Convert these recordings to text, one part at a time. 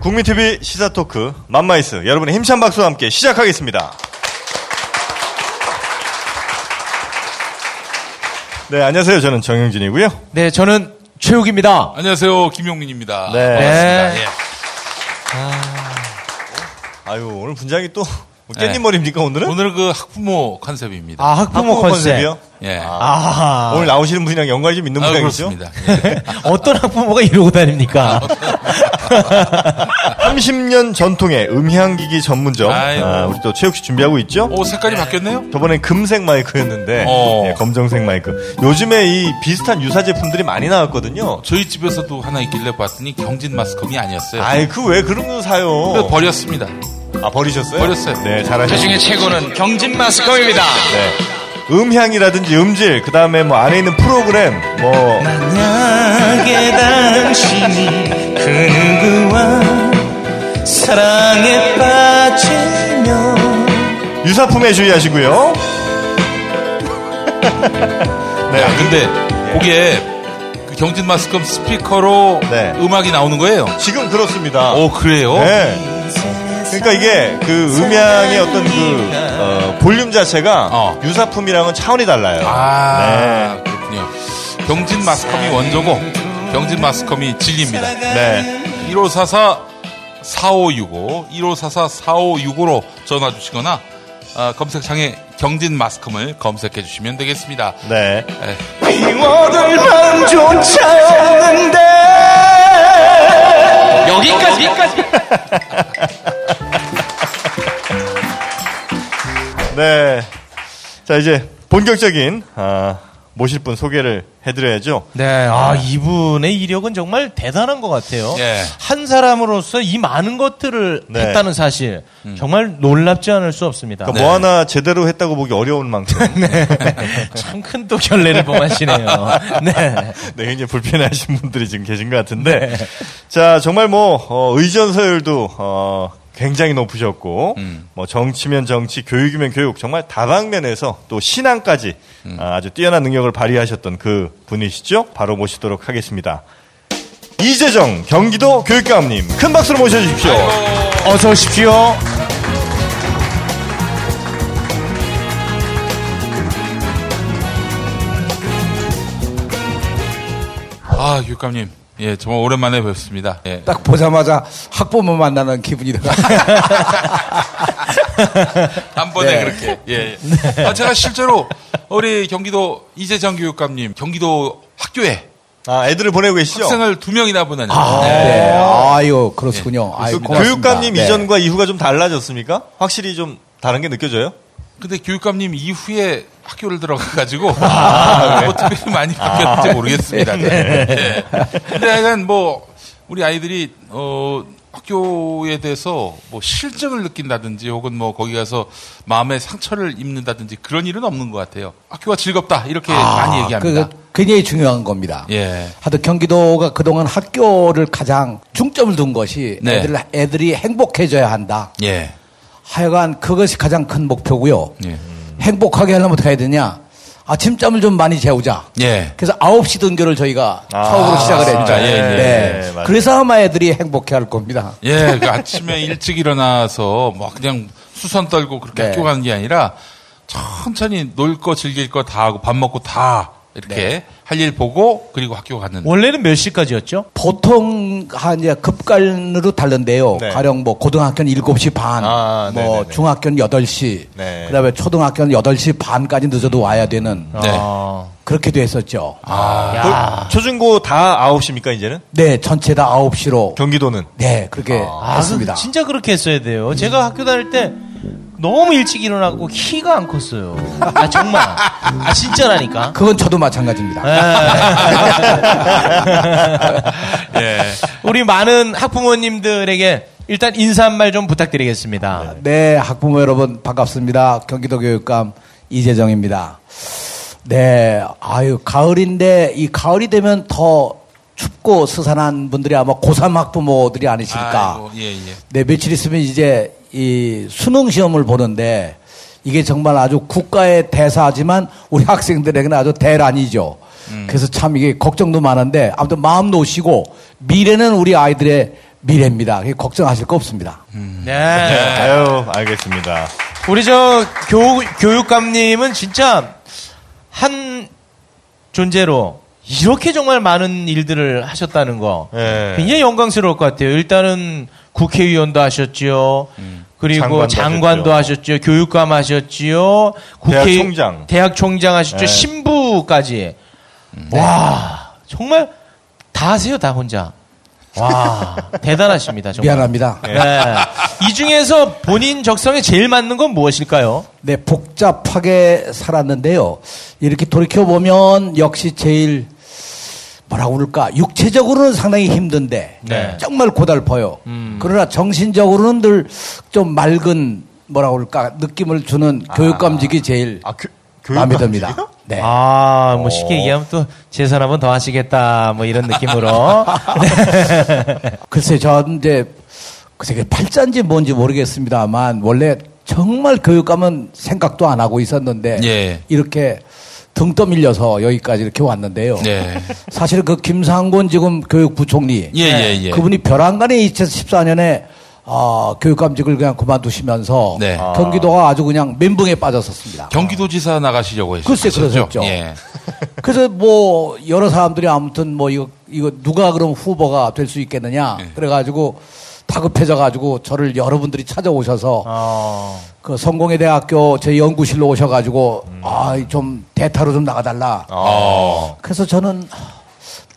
국민TV 시사토크 맘마이스 여러분의 힘찬 박수와 함께 시작하겠습니다. 네, 안녕하세요. 저는 정영진이고요. 네, 저는 최욱입니다. 안녕하세요. 김용민입니다. 네. 반갑습니다. 네. 예. 아유, 오늘 분장이 또 네. 깻잎머리입니까, 오늘은? 오늘은 그 학부모 컨셉입니다. 아, 학부모, 학부모 컨셉. 컨셉 이요? 예. 아, 오늘 나오시는 분이랑 연관이 좀 있는 아, 모양이죠? 그렇습니다. 예. 어떤 학부모가 이러고 다닙니까? 30년 전통의 음향기기 전문점. 아, 우리 또 최욱 씨 준비하고 있죠? 오, 색깔이 바뀌었네요? 저번엔 금색 마이크였는데 어. 예, 검정색 마이크. 요즘에 이 비슷한 유사 제품들이 많이 나왔거든요. 저희 집에서도 하나 있길래 봤더니 경진 마스컴이 아니었어요. 아이 그 왜 그런 거 사요? 버렸습니다. 아 버리셨어요? 버렸어요. 네 잘하셨어요. 최고는 경진 마스컴입니다. 네. 음향이라든지 음질, 그 다음에 뭐 안에 있는 프로그램, 뭐 만약에 당신이 그 누구와 사랑에 빠지면 유사품에 주의하시고요. 네. 야, 근데 그게 그 경진 마스컴 스피커로 네. 음악이 나오는 거예요? 지금 그렇습니다. 오, 그래요? 네. 그러니까 이게 그 음향의 어떤 그 어, 볼륨 자체가 어. 유사품이랑은 차원이 달라요. 아, 그렇군요. 경진 마스컴이 원조고, 경진 마스컴이 진리입니다. 네. 1544 4565, 1544 4565로 전화 주시거나, 아, 검색창에 경진 마스컴을 검색해 주시면 되겠습니다. 네. 에, 미워들 밤조차 없는데 여기까지 여기까지 네. 자, 이제 본격적인, 아, 모실 분 소개를 해드려야죠. 네, 아 이분의 이력은 정말 대단한 것 같아요. 예. 한 사람으로서 이 많은 것들을 네. 했다는 사실 정말 놀랍지 않을 수 없습니다. 그러니까 뭐 하나 제대로 했다고 보기 어려운 만큼. 네. 참 큰 또 결례를 범하시네요. 네. 굉장히 불편해하신 분들이 지금 계신 것 같은데. 자, 정말 뭐, 어, 의전서열도, 어, 굉장히 높으셨고, 음. 뭐, 정치면 정치, 교육이면 교육, 정말 다방면에서 또 신앙까지 아, 아주 뛰어난 능력을 발휘하셨던 그 분이시죠? 바로 모시도록 하겠습니다. 이재정 경기도 교육감님, 큰 박수로 모셔주십시오. 어서 오십시오. 아, 교육감님. 예, 정말 오랜만에 뵙습니다. 예. 딱 보자마자 학부모 만나는 기분이 들어요. 한 번에 네. 그렇게. 예. 예. 아, 제가 실제로 우리 경기도 이재정 교육감님, 경기도 학교에 아, 애들을 보내고 계시죠? 학생을 두 명이나 보내는. 네. 아유, 그렇군요. 아유, 그 고맙습니다. 교육감님 네. 이전과 이후가 좀 달라졌습니까? 확실히 좀 다른 게 느껴져요? 근데 교육감님 이후에 학교를 들어가가지고 뭐 특별히 많이 바뀌었는지 모르겠습니다. 네. 네. 근데 하여간 뭐 우리 아이들이 어 학교에 대해서 뭐 실증을 느낀다든지 혹은 뭐 거기 가서 마음의 상처를 입는다든지 그런 일은 없는 것 같아요. 학교가 즐겁다 이렇게 많이 얘기합니다. 그, 굉장히 중요한 겁니다. 예. 하여튼 경기도가 그동안 학교를 가장 중점을 둔 것이 네. 애들, 애들이 행복해져야 한다. 예. 하여간 그것이 가장 큰 목표고요. 예. 행복하게 하려면 어떻게 해야 되냐? 아침잠을 좀 많이 재우자. 예. 그래서 9시 등교를 저희가 아, 처음으로 시작을 했죠. 예, 예. 네, 네. 맞아요. 그래서 아마 애들이 행복해 할 겁니다. 예, 그 아침에 일찍 일어나서 뭐 그냥 수선 떨고 그렇게 네. 학교 가는 게 아니라 천천히 놀 거 즐길 거 다 하고 밥 먹고 다 이렇게 네. 할 일 보고 그리고 학교 가는. 원래는 몇 시까지였죠? 보통 한 이제 급간으로 다른데요. 네. 가령 뭐 고등학교는 7시 반, 아, 뭐 네네네. 중학교는 8시, 네. 그다음에 초등학교는 8시 반까지 늦어도 와야 되는 네. 아, 그렇게 됐었죠. 야. 그 초중고 다 9시입니까, 이제는? 네, 전체 다 9시로 경기도는? 네, 그렇게 아, 했습니다. 그 진짜 그렇게 했어야 돼요. 제가 학교 다닐 때 너무 일찍 일어나고 키가 안 컸어요. 아 정말. 아 진짜라니까. 그건 저도 마찬가지입니다. 예. 우리 많은 학부모님들에게 일단 인사 한말좀 부탁드리겠습니다. 네, 학부모 여러분 반갑습니다. 경기도 교육감 이재정입니다. 네, 아유 가을인데 이 가을이 되면 더 춥고 스산한 분들이 아마 고3 학부모들이 아니실까. 아이고, 예, 예. 네, 며칠 있으면 이제 이 수능 시험을 보는데 이게 정말 아주 국가의 대사지만 우리 학생들에게는 아주 대란이죠. 그래서 참 이게 걱정도 많은데 아무튼 마음 놓으시고 미래는 우리 아이들의 미래입니다. 걱정하실 거 없습니다. 네. 아유, 알겠습니다. 우리 저 교, 교육감님은 진짜 한 존재로 이렇게 정말 많은 일들을 하셨다는 거 예. 굉장히 영광스러울 것 같아요. 일단은 국회의원도 하셨지요. 그리고 장관도 하셨죠. 교육감 하셨지요. 대학 총장. 대학 총장 하셨죠. 예. 신부까지. 와, 정말 다 하세요, 다 혼자. 와, 대단하십니다, 정말. 미안합니다. 네. 이 중에서 본인 적성에 제일 맞는 건 무엇일까요? 네, 복잡하게 살았는데요. 이렇게 돌이켜보면 역시 제일 뭐라고 그럴까. 육체적으로는 상당히 힘든데 네. 정말 고달퍼요. 그러나 정신적으로는 늘 좀 맑은 뭐라고 그럴까. 느낌을 주는 교육감직이 제일 아, 교, 마음에? 듭니다. 네. 아, 뭐 쉽게 얘기하면 또 재산 한번 더 하시겠다, 뭐 이런 느낌으로. 글쎄, 저 이제 그게 팔자인지 뭔지 모르겠습니다만 원래 정말 교육감은 생각도 안 하고 있었는데 예. 이렇게 등 떠밀려서 여기까지 이렇게 왔는데요. 네. 사실 그 김상곤 지금 교육부총리 예, 예, 예. 그분이 벼랑간에 2014년에 아, 교육감직을 그냥 그만두시면서 네. 아. 경기도가 아주 그냥 멘붕에 빠졌었습니다. 경기도지사 나가시려고 했었죠. 글쎄, 그러셨죠. 예. 그래서 뭐 여러 사람들이 아무튼 뭐 이거 이거 누가 그럼 후보가 될 수 있겠느냐 네. 그래가지고 다급해져 가지고 저를 여러분들이 찾아오셔서 어, 그 성공회 대학교 제 연구실로 오셔 가지고 음. 아좀 대타로 좀 나가달라. 어. 그래서 저는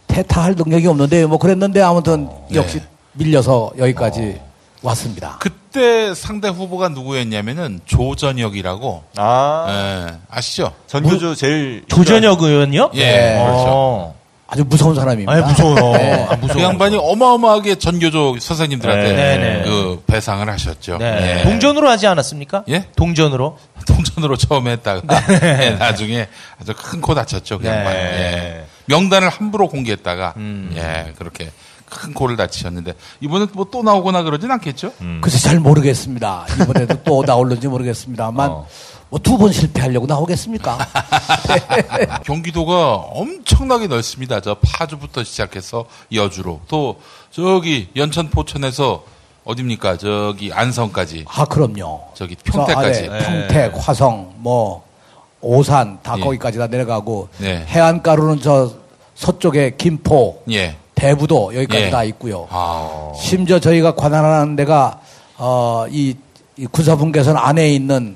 대타할 능력이 없는데 뭐 그랬는데 아무튼 네. 역시 밀려서 여기까지 왔습니다. 그때 상대 후보가 누구였냐면은 조전혁이라고 아, 예, 아시죠? 전교조 제일. 조전혁 의원이요? 예, 그렇죠. 어. 아주 무서운 사람입니다. 아니, 무서워요. 네. 아, 무서워. 그 양반이 어마어마하게 전교조 선생님들한테 네, 네. 그 배상을 하셨죠. 네. 예. 동전으로 하지 않았습니까? 예? 동전으로. 동전으로 처음 했다가 예, 나중에 아주 큰 코 다쳤죠. 그 네. 양반. 예. 명단을 함부로 공개했다가 음. 예 그렇게 큰 코를 다치셨는데 이번에 뭐 또 나오거나 그러진 않겠죠? 글쎄 잘 모르겠습니다. 이번에도 또 나올는지 모르겠습니다만 어. 뭐 두 번 실패하려고 나오겠습니까? 경기도가 엄청나게 넓습니다. 저 파주부터 시작해서 여주로 또 저기 연천 포천에서 어딥니까? 저기 안성까지 아 그럼요. 저기 저 평택까지. 아래 평택, 화성, 뭐 오산 다 예. 거기까지 다 내려가고 네. 해안가로는 저 서쪽에 김포, 예. 대부도 여기까지 예. 다 있고요. 아. 심지어 저희가 관할하는 데가 어 이 이 군사분계선 안에 있는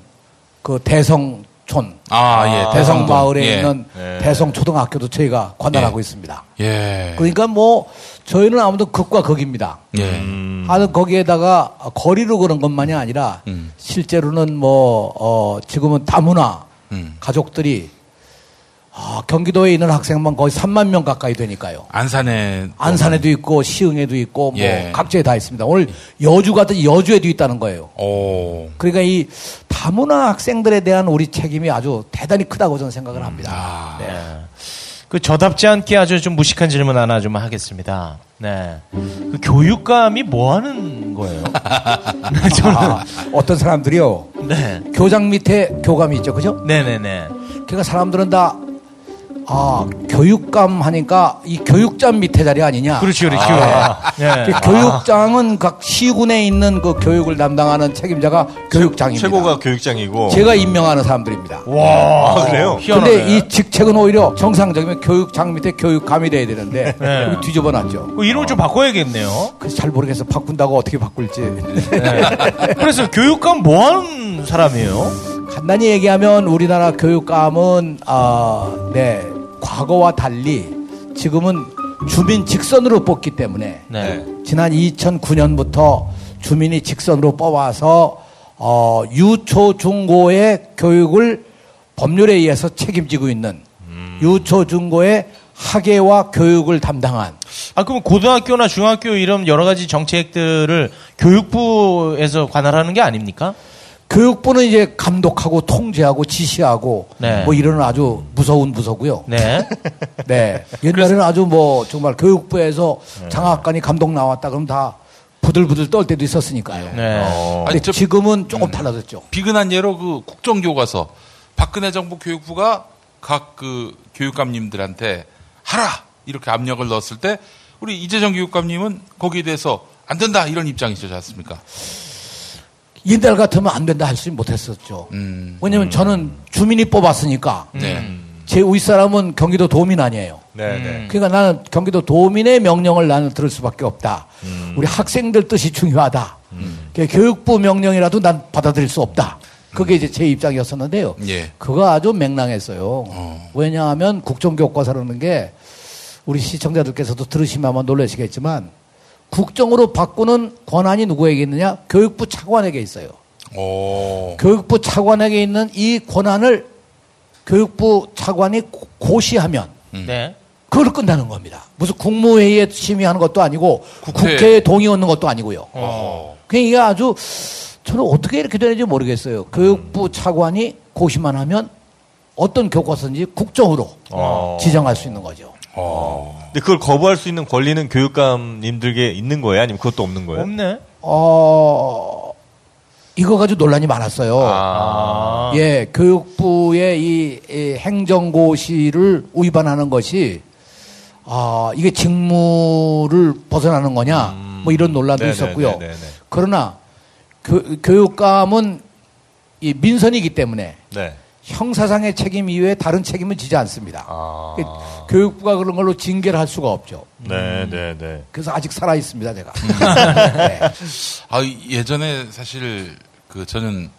그 대성촌, 아, 예. 대성 대성동. 마을에 예. 있는 예. 대성 초등학교도 저희가 관할하고 있습니다. 예. 그러니까 뭐 저희는 아무튼 극과 극입니다. 예. 음. 하는 거기에다가 거리로 그런 것만이 아니라 음. 실제로는 뭐 어, 지금은 다문화 음. 가족들이 아, 경기도에 있는 학생만 거의 3만 명 가까이 되니까요. 안산에 안산에도 있고 시흥에도 있고 뭐 예. 각지에 다 있습니다. 오늘 여주 같은 여주에도 있다는 거예요. 오. 그러니까 이 다문화 학생들에 대한 우리 책임이 아주 대단히 크다고 저는 생각을 합니다. 아. 네. 그 저답지 않게 아주 좀 무식한 질문 하나 좀 하겠습니다. 네. 그 교육감이 뭐 하는 거예요? 아, 어떤 사람들이요. 네. 교장 밑에 교감이 있죠. 그죠? 네네네. 그러니까 사람들은 다 아, 교육감 하니까 이 교육장 밑에 자리 아니냐. 그렇죠, 그렇죠. 네. 그 교육장은 각 시군에 있는 그 교육을 담당하는 책임자가 교육장입니다. 최고가 교육장이고. 제가 임명하는 사람들입니다. 와, 아, 그래요? 희한하네. 근데 이 직책은 오히려 정상적이면 교육장 밑에 교육감이 돼야 되는데 네. 여기 뒤집어 놨죠. 그 이름을 좀 바꿔야겠네요. 그래서 잘 모르겠어. 바꾼다고 어떻게 바꿀지. 네. 그래서 교육감 뭐 하는 사람이에요? 간단히 얘기하면 우리나라 교육감은 아, 네 과거와 달리 지금은 주민 직선으로 뽑기 때문에 네. 지난 2009년부터 주민이 직선으로 뽑아서 어, 유초 중고의 교육을 법률에 의해서 책임지고 있는 유초 중고의 학예와 교육을 담당한 아, 그럼 고등학교나 중학교 이런 여러 가지 정책들을 교육부에서 관할하는 게 아닙니까? 교육부는 이제 감독하고 통제하고 지시하고 네. 뭐 이런 아주 무서운 부서고요. 네. 네. 옛날에는 아주 뭐 정말 교육부에서 장학관이 감독 나왔다 그러면 다 부들부들 떨 때도 있었으니까요. 네. 어. 근데 아니, 저- 지금은 조금 달라졌죠. 비근한 예로 그 국정교과서 박근혜 정부 교육부가 각 그 교육감님들한테 하라 이렇게 압력을 넣었을 때 우리 이재정 교육감님은 거기에 대해서 안 된다 이런 입장이시지 않습니까? 옛날 같으면 안 된다 할 수 못했었죠. 음. 왜냐면 저는 주민이 뽑았으니까 네. 제 윗사람은 경기도 도민 아니에요. 네, 네. 그러니까 나는 경기도 도민의 명령을 나는 들을 수밖에 없다. 우리 학생들 뜻이 중요하다. 그 교육부 명령이라도 난 받아들일 수 없다. 그게 이제 제 입장이었었는데요. 예. 그거 아주 맹랑했어요. 어. 왜냐하면 국정교과서라는 게 우리 시청자들께서도 들으시면 아마 놀라시겠지만 국정으로 바꾸는 권한이 누구에게 있느냐? 교육부 차관에게 있어요. 오. 교육부 차관에게 있는 이 권한을 교육부 차관이 고- 고시하면 네. 그걸로 끝나는 겁니다. 무슨 국무회의에 심의하는 것도 아니고 국회. 국회에 동의 얻는 것도 아니고요. 어. 그러니까 이게 아주 저는 어떻게 이렇게 되는지 모르겠어요. 교육부 차관이 고시만 하면 어떤 교과서인지 국정으로 어. 지정할 수 있는 거죠. 어. 근데 그걸 거부할 수 있는 권리는 교육감님들에게 있는 거예요? 아니면 그것도 없는 거예요? 없네. 어, 이거 가지고 논란이 많았어요. 아. 예, 교육부의 이, 이 행정고시를 위반하는 것이 아, 이게 직무를 벗어나는 거냐, 뭐 이런 논란도 네네, 있었고요. 네네네. 그러나 교, 교육감은 이 민선이기 때문에 네. 형사상의 책임 이외에 다른 책임은 지지 않습니다. 아. 그 교육부가 그런 걸로 징계를 할 수가 없죠. 네, 네, 네. 그래서 아직 살아 있습니다, 제가. 음. 네. 아, 예전에 사실 그 저는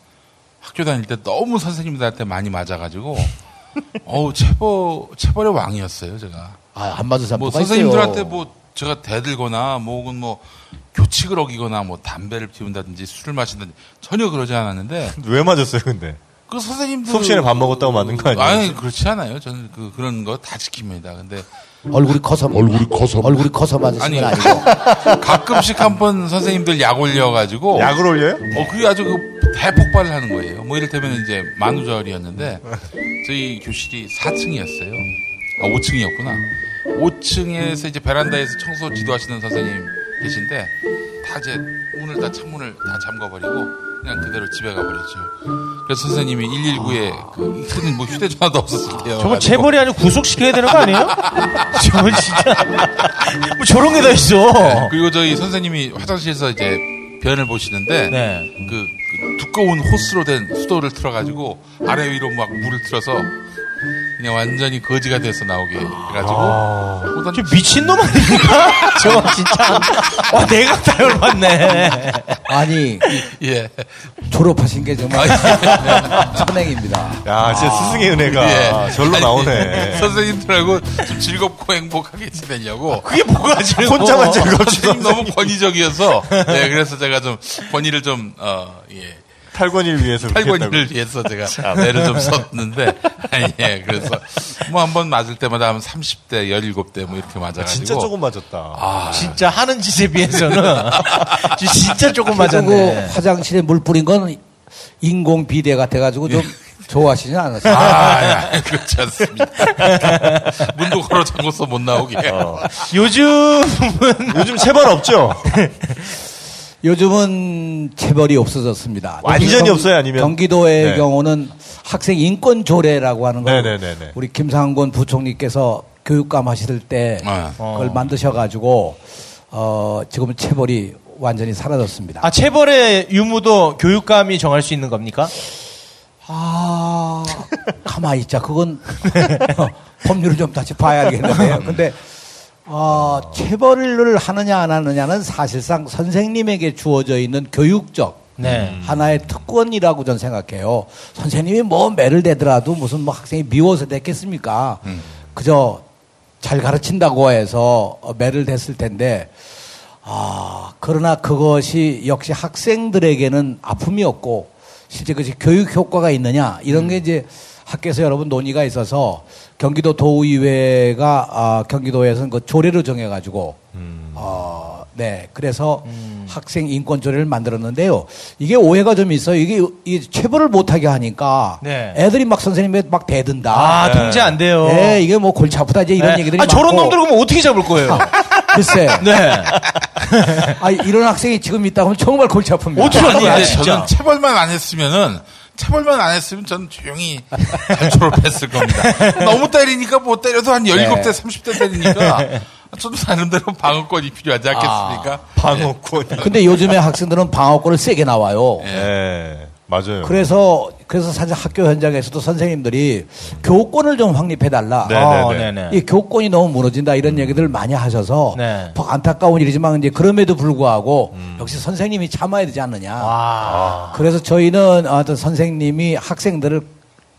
학교 다닐 때 너무 선생님들한테 많이 맞아가지고 어우 체벌 체벌의 왕이었어요 제가. 아, 안 맞은 사람 뭐 선생님들한테 있어요. 뭐 제가 대들거나 뭐 혹은 뭐 교칙을 어기거나 뭐 담배를 피운다든지 술을 마신다든지 전혀 그러지 않았는데 왜 맞았어요, 근데? 그 선생님들 수업 시간에 밥 먹었다고 맞는 거 아니에요? 아니 그렇지 않아요. 저는 그 그런 거 다 지킵니다. 근데 얼굴이 커서 얼굴이 커서 얼굴이 커서 맞으신 아니. 건 아니고 가끔씩 한 번 선생님들 약 올려가지고 약을 올려요? 어, 그게 아주 그 대폭발을 하는 거예요. 뭐 이를테면 이제 만우절이었는데 저희 교실이 4층이었어요. 아, 5층이었구나. 5층에서 이제 베란다에서 청소 지도하시는 선생님 계신데 다 이제 문을 다 창문을 다 잠가버리고 그냥 그대로 집에 가버렸죠. 그래서 선생님이 119에 그 그때는 뭐 휴대전화도 없었을 때요. 저거 재벌이 아니고 구속시켜야 되는 거 아니에요? 저거 진짜. 뭐 저런 게 다 있어. 그리고 저희 선생님이 화장실에서 이제 변을 보시는데 네. 그, 그 두꺼운 호스로 된 수도를 틀어가지고 아래 위로 막 물을 틀어서 그냥 완전히 거지가 돼서 나오게 해가지고 보던 저 미친놈 아닙니까? 저거 진짜. 와, 내가 다 열 받네. 아니 예. 졸업하신 게 정말 천행입니다. 야, 진짜 스승의 은혜가 예. 절로 아니, 나오네. 선생님들하고 좀 즐겁고 행복하게 지내냐고. 그게 뭐가 지금. 혼자만 즐겁지도 선생님 너무 권위적이어서 네 그래서 제가 좀 권위를 좀 어, 예. 탈권위를 위해서 탈권위를. 위해서 제가 애를 좀 썼는데, 예, 그래서 뭐 한 번 맞을 때마다 한 30대, 17대 뭐 이렇게 맞아가지고. 진짜 조금 맞았다. 아, 진짜 하는 짓에 비해서는 진짜 조금 그 맞았네. 화장실에 물 뿌린 건 인공 비대 같아가지고 좀 좋아하시지 않았어요? 아, 야, 그렇지 않습니다. 문도 걸어 잠궈서 못 나오게. 어. 요즘은 요즘 체벌 없죠? 요즘은 체벌이 없어졌습니다. 완전히 경- 없어요? 아니면? 경기도의 네. 경우는 학생 인권 조례라고 하는 거 네네네네. 우리 김상곤 부총리께서 교육감 하실 때 네. 그걸 만드셔가지고 어, 지금은 체벌이 완전히 사라졌습니다. 아 체벌의 유무도 교육감이 정할 수 있는 겁니까? 아, 가만히 있자. 그건 법률을 좀 다시 봐야 알겠는데요. 근데 어, 체벌을 하느냐 안 하느냐는 사실상 선생님에게 주어져 있는 교육적 네. 하나의 특권이라고 저는 생각해요. 선생님이 뭐 매를 대더라도 무슨 뭐 학생이 미워서 됐겠습니까? 그저 잘 가르친다고 해서 어, 매를 댔을 텐데, 아, 그러나 그것이 역시 학생들에게는 아픔이었고, 실제 그것이 교육 효과가 있느냐, 이런 게 이제 학교에서 여러분 논의가 있어서 경기도 도의회가 아, 경기도에서는 그 조례를 정해가지고, 어, 네. 그래서 학생 인권 조례를 만들었는데요. 이게 오해가 좀 있어요. 이게 이 체벌을 못하게 하니까 네. 애들이 막 선생님에 막 대든다. 아 통제 안 돼요. 네, 이게 뭐 골치 아프다 이제 이런 네. 얘기들이 아 저런. 놈들 그러면 어떻게 잡을 거예요? 글쎄. 네. 아, 이런 학생이 지금 있다고 하면 정말 골치 아픕니다. 어떻게 진짜. 저는 체벌만 안 했으면은, 체벌만 안 했으면 저는 조용히 잘 졸업했을 겁니다. 너무 때리니까 뭐 때려도 한 17대, 네. 30대 때리니까, 저도 나름대로 방어권이 필요하지 않겠습니까? 방어권. 근데 요즘에 학생들은 방어권을 세게 나와요. 예. 맞아요. 그래서 그래서 사실 학교 현장에서도 선생님들이 교권을 좀 확립해 달라. 네, 어, 네, 네네. 이 교권이 너무 무너진다 이런 얘기들을 많이 하셔서 네. 더 안타까운 일이지만 이제 그럼에도 불구하고 역시 선생님이 참아야 되지 않느냐. 와. 그래서 저희는 어떤 선생님이 학생들을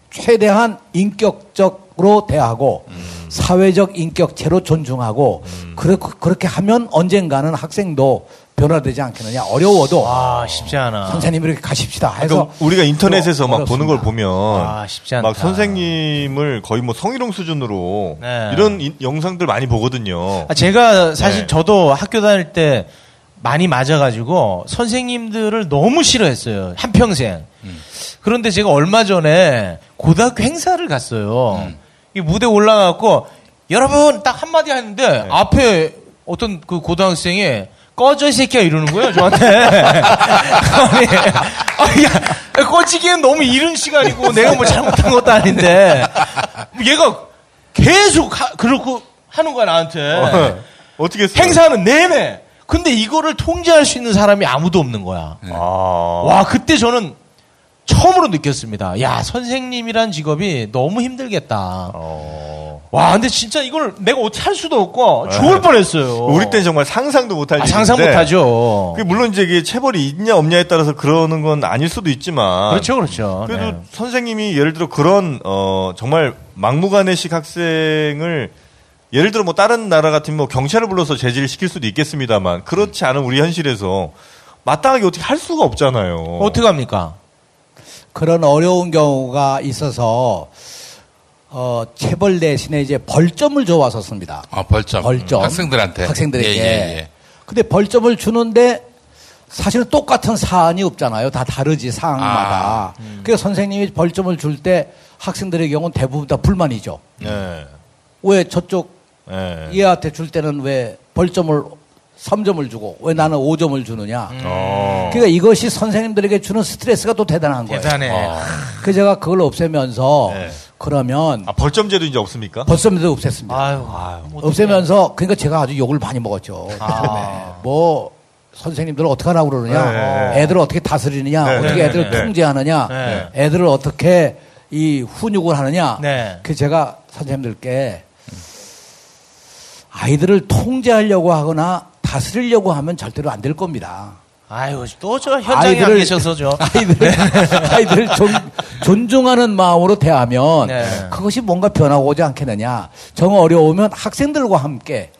최대한 인격적으로 대하고 사회적 인격체로 존중하고 그렇, 그렇게 하면 언젠가는 학생도 변화되지 않겠느냐. 어려워도 와, 쉽지 않아. 선생님 이렇게 가십시다. 해서 그러니까 우리가 인터넷에서 막 보는 걸 어렵습니다. 보면 아, 쉽지 않다. 막 선생님을 거의 뭐 성희롱 수준으로 네. 이런 인- 영상들 많이 보거든요. 아, 제가 사실 네. 저도 학교 다닐 때 많이 맞아가지고 선생님들을 너무 싫어했어요. 한 평생. 그런데 제가 얼마 전에 고등학교 행사를 갔어요. 이 무대 올라가고 여러분 딱 한마디 하는데 앞에 어떤 그 고등학생이 꺼져 이 새끼야 이러는 거예요 저한테 아니, 아니, 야, 꺼지기엔 너무 이른 시간이고 내가 뭐 잘못한 것도 아닌데 얘가 계속 하, 그렇고 하는 거야 나한테 어 떻게 했어요? 행사하는 내내. 근데 이거를 통제할 수 있는 사람이 아무도 없는 거야. 아. 와, 그때 저는 처음으로 느꼈습니다. 야, 선생님이란 직업이 너무 힘들겠다. 어. 와, 근데 진짜 이걸 내가 어떻게 할 수도 없고 죽을 뻔했어요. 우리 때는 정말 상상도 못할 아, 상상 못하죠. 물론 이제 이게 체벌이 있냐 없냐에 따라서 그러는 건 아닐 수도 있지만 그렇죠, 그렇죠. 그래도 네. 선생님이 예를 들어 그런 어 정말 막무가내식 학생을 예를 들어 뭐 다른 나라 같으면 뭐 경찰을 불러서 제지를 시킬 수도 있겠습니다만 그렇지 않은 우리 현실에서 마땅하게 어떻게 할 수가 없잖아요. 어떻게 합니까? 그런 어려운 경우가 있어서 어, 체벌 대신에 이제 벌점을 줘와서 씁니다. 아, 벌점. 벌점. 학생들한테. 학생들에게. 예, 예, 예. 근데 벌점을 주는데 사실은 똑같은 사안이 없잖아요. 다 다르지 사항마다. 그래서 선생님이 벌점을 줄 때 학생들의 경우는 대부분 다 불만이죠. 네. 왜 저쪽 네. 얘한테 줄 때는 왜 벌점을 3점을 주고 왜 나는 5점을 주느냐. 어. 그러니까 이것이 선생님들에게 주는 스트레스가 또 대단한 거예요. 대단해. 그래서 제가 그걸 없애면서 네. 그러면 아, 벌점제도 이제 없습니까? 벌점도 없앴습니다. 아유, 없애면서 그러니까 제가 아주 욕을 많이 먹었죠. 처음에 뭐 선생님들 을 어떻게 하라고 그러느냐, 네. 애들을 어떻게 다스리느냐, 네, 어떻게 네, 애들을 네. 통제하느냐, 네. 애들을 어떻게 이 훈육을 하느냐. 네. 그 제가 선생님들께 아이들을 통제하려고 하거나 다스리려고 하면 절대로 안 될 겁니다. 아유, 또 저 현장에 안 계셔서 저. 아이들, 아이들을 존, 존중하는 마음으로 대하면 네. 그것이 뭔가 변하고 오지 않겠느냐. 정 어려우면 학생들과 함께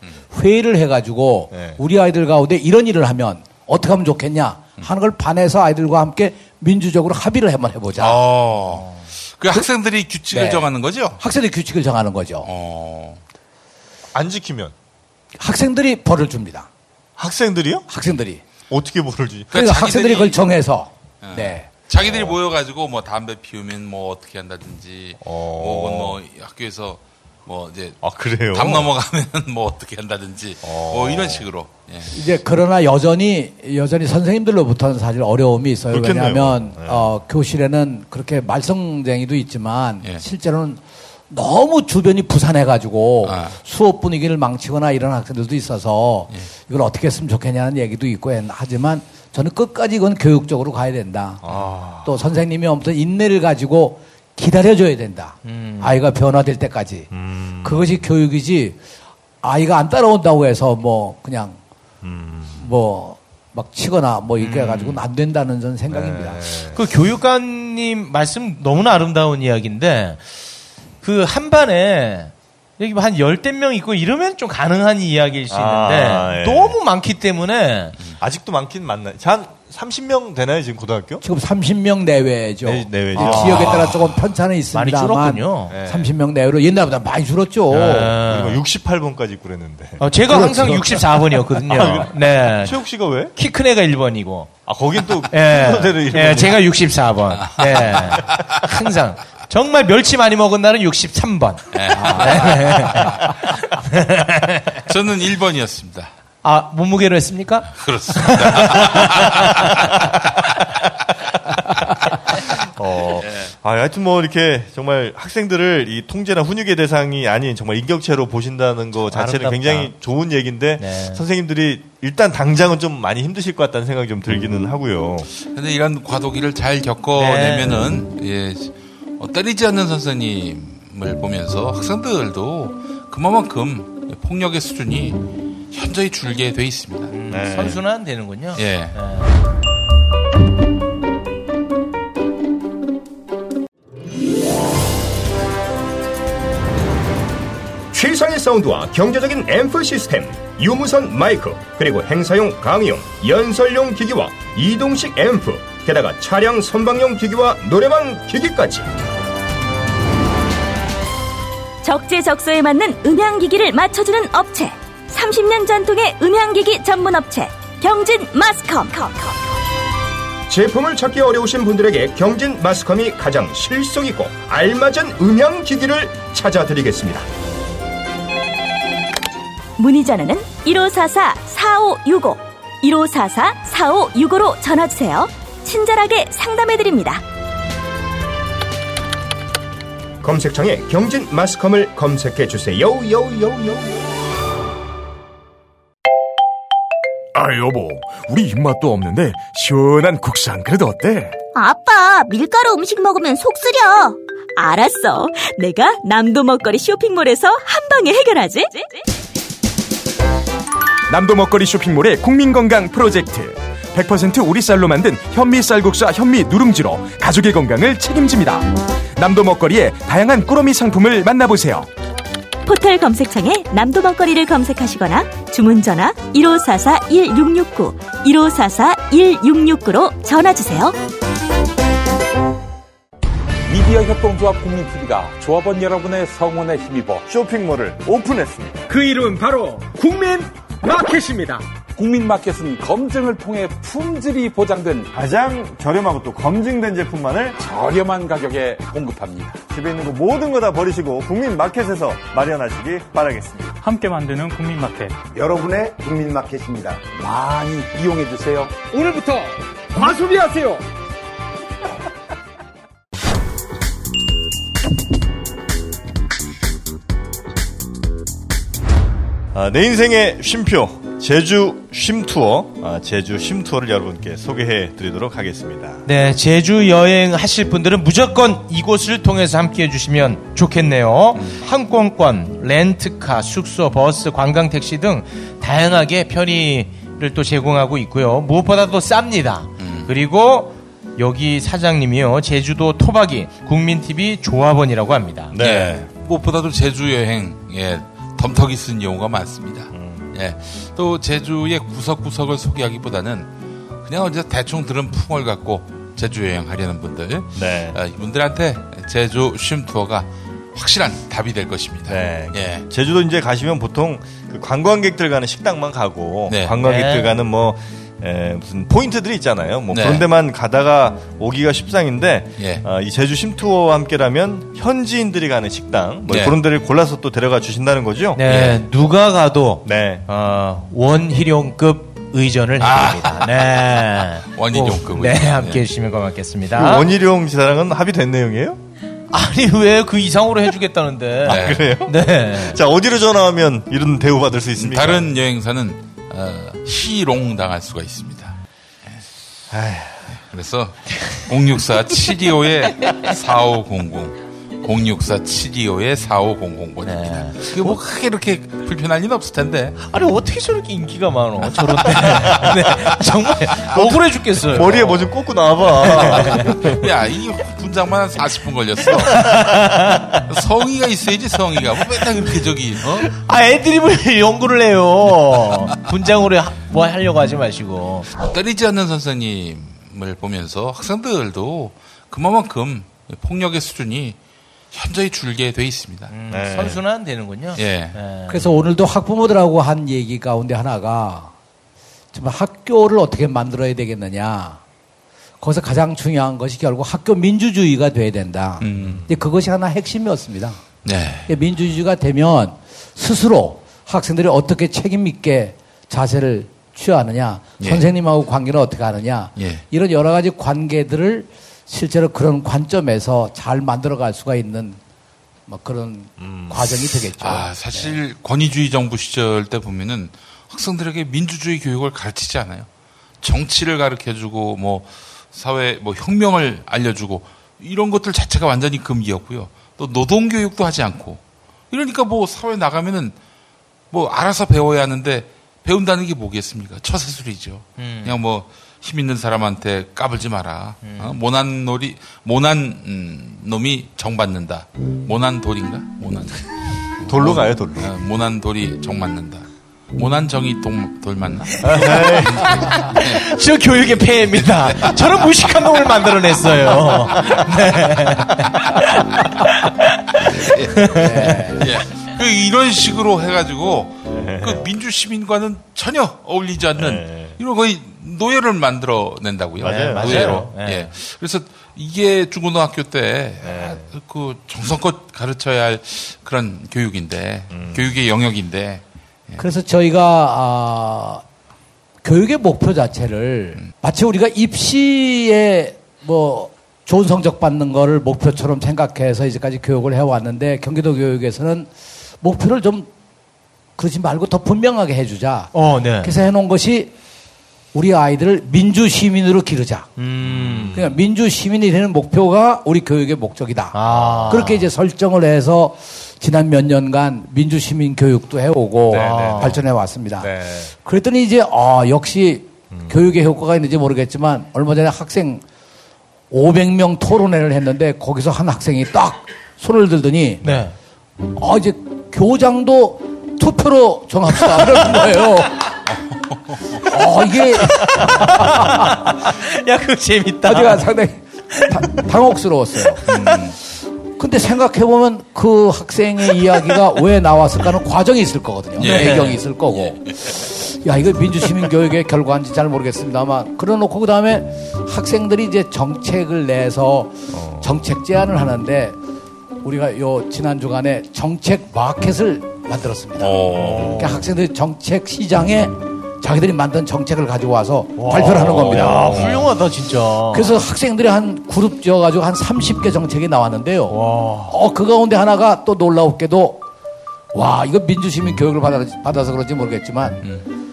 회의를 해가지고 네. 우리 아이들 가운데 이런 일을 하면 어떻게 하면 좋겠냐 하는 걸 반에서 아이들과 함께 민주적으로 합의를 한번 해보자. 어. 그 학생들이 규칙을 네. 정하는 거죠? 학생들이 규칙을 정하는 거죠. 어. 안 지키면 학생들이 벌을 줍니다. 학생들이요? 학생들이. 어떻게 벌을 주지? 그래서 그러니까 학생들이 그걸 정해서 네. 자기들이 모여가지고 뭐 담배 피우면 뭐 어떻게 한다든지, 어. 뭐, 뭐 학교에서 뭐 이제 아 그래요? 담 넘어가면 뭐 어떻게 한다든지, 어. 뭐 이런 식으로. 예. 이제 그러나 여전히 여전히 선생님들로부터는 사실 어려움이 있어요. 그렇겠네요. 왜냐하면 네. 어, 교실에는 그렇게 말썽쟁이도 있지만 예. 실제로는 너무 주변이 부산해가지고 아. 수업 분위기를 망치거나 이런 학생들도 있어서 예. 이걸 어떻게 했으면 좋겠냐는 얘기도 있고 했- 하지만 저는 끝까지 이건 교육적으로 가야 된다. 아. 또 선생님이 아무튼 인내를 가지고 기다려줘야 된다. 음. 아이가 변화될 때까지. 음. 그것이 교육이지 아이가 안 따라온다고 해서 뭐 그냥 음. 뭐막 치거나 뭐 이렇게 해가지고는 안 된다는 저는 생각입니다. 네. 그 교육관님 말씀 너무나 아름다운 이야기인데 그 한 반에 여기 뭐한 열댓 명 있고 이러면 좀 가능한 이야기일 수 있는데 아, 예. 너무 많기 때문에 아직도 많긴 많나요? 한 30명 되나요 지금 고등학교? 지금 30명 내외죠. 내- 내외죠. 이제 지역에 따라 조금 편차는 많이 있습니다만 줄었군요. 네. 30명 내외로 옛날보다 많이 줄었죠. 네. 그리고 68번까지 있고 그랬는데. 어, 제가 그렇죠. 항상 64번이었거든요. 네. 최욱 씨가 왜? 키 큰 애가 1번이고. 아 거긴 또 예. 순서대로 이름이 예, 제가 64번. 네. 항상. 정말 멸치 많이 먹은 날은 63번. 저는 1번이었습니다. 아, 몸무게로 했습니까? 그렇습니다. 어. 예. 아 아, 하여튼 뭐 이렇게 정말 학생들을 이 통제나 훈육의 대상이 아닌 정말 인격체로 보신다는 거 자체는 아름답다. 굉장히 좋은 얘기인데 네. 선생님들이 일단 당장은 좀 많이 힘드실 것 같다는 생각이 좀 들기는 하고요. 근데 이런 과도기를 잘 겪어내면은 예, 어, 때리지 않는 선생님을 보면서 학생들도 그만큼 폭력의 수준이 현저히 줄게 돼 있습니다. 네. 선순환 되는군요. 예. 최상의 사운드와 경제적인 앰프 시스템, 유무선 마이크, 그리고 행사용 강의용, 연설용 기기와 이동식 앰프, 게다가 차량 선방용 기기와 노래방 기기까지. 적재적소에 맞는 음향기기를 맞춰주는 업체. 30년 전통의 음향기기 전문 업체. 경진 마스컴. 제품을 찾기 어려우신 분들에게 경진 마스컴이 가장 실속 있고 알맞은 음향 기기를 찾아드리겠습니다. 문의 전화는 1544-4565 1544-4565로 전화주세요. 친절하게 상담해드립니다 검색창에 경진 마스컴을 검색해 주세요. 요요요. 아 여보 우리 입맛도 없는데 시원한 국수 한 그릇 어때? 아빠 밀가루 음식 먹으면 속 쓰려 알았어 내가 남도 먹거리 쇼핑몰에서 한 방에 해결하지 남도 먹거리 쇼핑몰의 국민 건강 프로젝트 100% 우리 쌀로 만든 현미 쌀국수와 현미 누룽지로 가족의 건강을 책임집니다 남도 먹거리의 다양한 꾸러미 상품을 만나보세요 포털 검색창에 남도 먹거리를 검색하시거나 주문 전화 1544-1669 1544-1669로 전화 주세요 미디어 협동조합 국민TV가 조합원 여러분의 성원에 힘입어 쇼핑몰을 오픈했습니다. 그 이름 바로 국민 마켓입니다. 국민마켓은 검증을 통해 품질이 보장된 가장 저렴하고 또 검증된 제품만을 저렴한 가격에 공급합니다. 집에 있는 거 모든 거 다 버리시고 국민 마켓에서 마련하시기 바라겠습니다. 함께 만드는 국민 마켓. 여러분의 국민 마켓입니다. 많이 이용해 주세요. 오늘부터 과소비하세요. 아, 내 인생의 쉼표 제주 쉼투어 아, 제주 쉼투어를 여러분께 소개해 드리도록 하겠습니다. 네, 제주 여행 하실 분들은 무조건 이곳을 통해서 함께 해주시면 좋겠네요. 항공권, 렌트카, 숙소, 버스, 관광 택시 등 다양하게 편의를 또 제공하고 있고요. 무엇보다도 쌉니다. 그리고 여기 사장님이요. 제주도 토박이 국민TV 조합원이라고 합니다. 네. 예, 무엇보다도 제주 여행 예, 덤터기 쓴 경우가 많습니다. 예, 또 제주의 구석구석을 소개하기보다는 그냥 어디서 대충 들은 풍을 갖고 제주 여행하려는 분들 네. 아, 이분들한테 제주 쉼 투어가 확실한 답이 될 것입니다. 네. 예. 제주도 이제 가시면 보통 그 관광객들 가는 식당만 가고 네. 관광객들 네. 가는 뭐 에, 무슨 포인트들이 있잖아요. 뭐 네. 그런 데만 가다가 오기가 쉽상인데 예. 아, 이 제주 쉼투어와 함께라면 현지인들이 가는 식당 뭐 네. 그런 데를 골라서 또 데려가 주신다는 거죠. 네, 누가 가도 네. 어, 원희룡급 의전을 아. 해드립니다. 네. 원희룡급 꼭, 네. 함께 예. 해주시면 그 고맙겠습니다. 원희룡 지사랑은 합의된 내용이에요? 아니, 왜 그 이상으로 해주겠다는데. 네. 그래요? 네. 자 어디로 전화하면 이런 대우 받을 수 있습니까? 다른 여행사는 어, 희롱 당할 수가 있습니다. 그래서 064 725에 4500 064 725에 4500번입니다. 그게 뭐 크게 이렇게 불편할 일은 없을 텐데. 아니, 어떻게 저렇게 인기가 많어, 저런데. 네, 정말 억울해 죽겠어요. 머리에 뭐 좀 꽂고 나와봐. 야, 이 분장만 한 40분 걸렸어. 성의가 있어야지, 성의가. 뭐 맨날 그렇게 저기, 어? 아, 애드립을 연구를 해요. 분장으로 하- 뭐 하려고 하지 마시고. 때리지 않는 선생님을 보면서 학생들도 그만큼 폭력의 수준이 현저히 줄게 돼 있습니다. 네. 선순환 되는군요. 예. 네. 그래서 오늘도 학부모들하고 한 얘기 가운데 하나가 정말 학교를 어떻게 만들어야 되겠느냐. 거기서 가장 중요한 것이 결국 학교 민주주의가 돼야 된다. 음. 근데 그것이 하나 핵심이었습니다. 네. 민주주의가 되면 스스로 학생들이 어떻게 책임 있게 자세를 취하느냐, 예. 선생님하고 관계를 어떻게 하느냐, 예. 이런 여러 가지 관계들을 실제로 그런 관점에서 잘 만들어갈 수가 있는 뭐 그런 과정이 되겠죠. 아, 사실 권위주의 정부 시절 때 보면은 학생들에게 민주주의 교육을 가르치지 않아요. 정치를 가르쳐 주고 뭐 사회 뭐 혁명을 알려 주고 이런 것들 자체가 완전히 금기였고요. 또 노동 교육도 하지 않고 이러니까 뭐 사회 나가면은 뭐 알아서 배워야 하는데 배운다는 게 뭐겠습니까? 처세술이죠. 그냥 뭐 힘 있는 사람한테 까불지 마라. 어? 모난 놀이 모난 음, 놈이 정 받는다. 모난 돌인가? 모난 돌로 가요, 돌로. 어, 모난 돌이 정 맞는다. 모난 정이 동- 돌 맞나? 저 교육의 폐해입니다. 저런 무식한 놈을 만들어냈어요. 예. 그 이런 식으로 해가지고 그 민주 시민과는 전혀 어울리지 않는 이런 거의 노예를 만들어낸다고요. 맞아요. 노예로. 맞아요. 예. 예. 그래서 이게 중고등학교 때그 정성껏 가르쳐야 할 그런 교육인데 교육의 영역인데 그래서 저희가 아, 교육의 목표 자체를 마치 우리가 입시에 뭐 좋은 성적 받는 거를 목표처럼 생각해서 이제까지 교육을 해왔는데 경기도 교육에서는 목표를 좀 그러지 말고 더 분명하게 해주자. 어, 네. 그래서 해놓은 것이 우리 아이들을 민주 시민으로 기르자. 음. 그러니까 민주 시민이 되는 목표가 우리 교육의 목적이다. 아. 그렇게 이제 설정을 해서 지난 몇 년간 민주 시민 교육도 해오고 네, 네. 발전해 왔습니다. 네. 그랬더니 이제 아 역시 교육의 효과가 있는지 모르겠지만 얼마 전에 학생 500명 토론회를 했는데 거기서 한 학생이 딱 손을 들더니 네. 아 이제 교장도 투표로 정합시다 그러는 거예요. 어 이게 야, 그거 재밌다. 어제가 상당히 다- 당혹스러웠어요. 근데 생각해보면 그 학생의 이야기가 왜 나왔을까는 과정이 있을 거거든요. 예. 배경이 있을 거고. 야, 이거 민주시민교육의 결과인지 잘 모르겠습니다만, 그래 놓고 그 다음에 학생들이 이제 정책을 내서 정책 제안을 하는데, 우리가 요 지난 주간에 정책 마켓을 만들었습니다. 어. 그러니까 학생들이 정책 시장에 자기들이 만든 정책을 가지고 와서 발표를 하는 겁니다. 야, 훌륭하다, 진짜. 그래서 학생들이 한 그룹 지어가지고 한 30개 정책이 나왔는데요. 와. 어, 그 가운데 하나가 또 놀라웠게도, 와, 이거 민주시민 교육을 받아, 받아서 그런지 모르겠지만,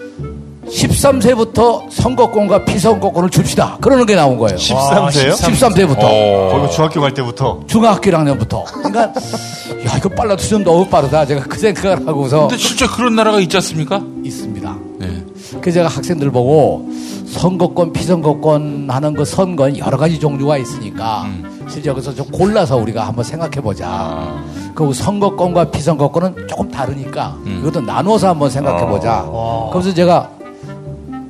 13세부터 선거권과 피선거권을 줍시다. 그러는 게 나온 거예요. 13세요? 13세부터. 어. 거기 중학교 갈 때부터. 중학교 1학년부터. 그러니까, 야, 이거 빨라도 좀 너무 빠르다. 제가 그 생각을 하고서 근데 실제 그런 나라가 있지 않습니까? 있습니다. 네. 그래서 제가 학생들 보고 선거권, 피선거권 하는 그 선거는 여러 가지 종류가 있으니까 실제 여기서 좀 골라서 우리가 한번 생각해 보자. 그 선거권과 피선거권은 조금 다르니까 이것도 나눠서 한번 생각해 보자. 그래서 제가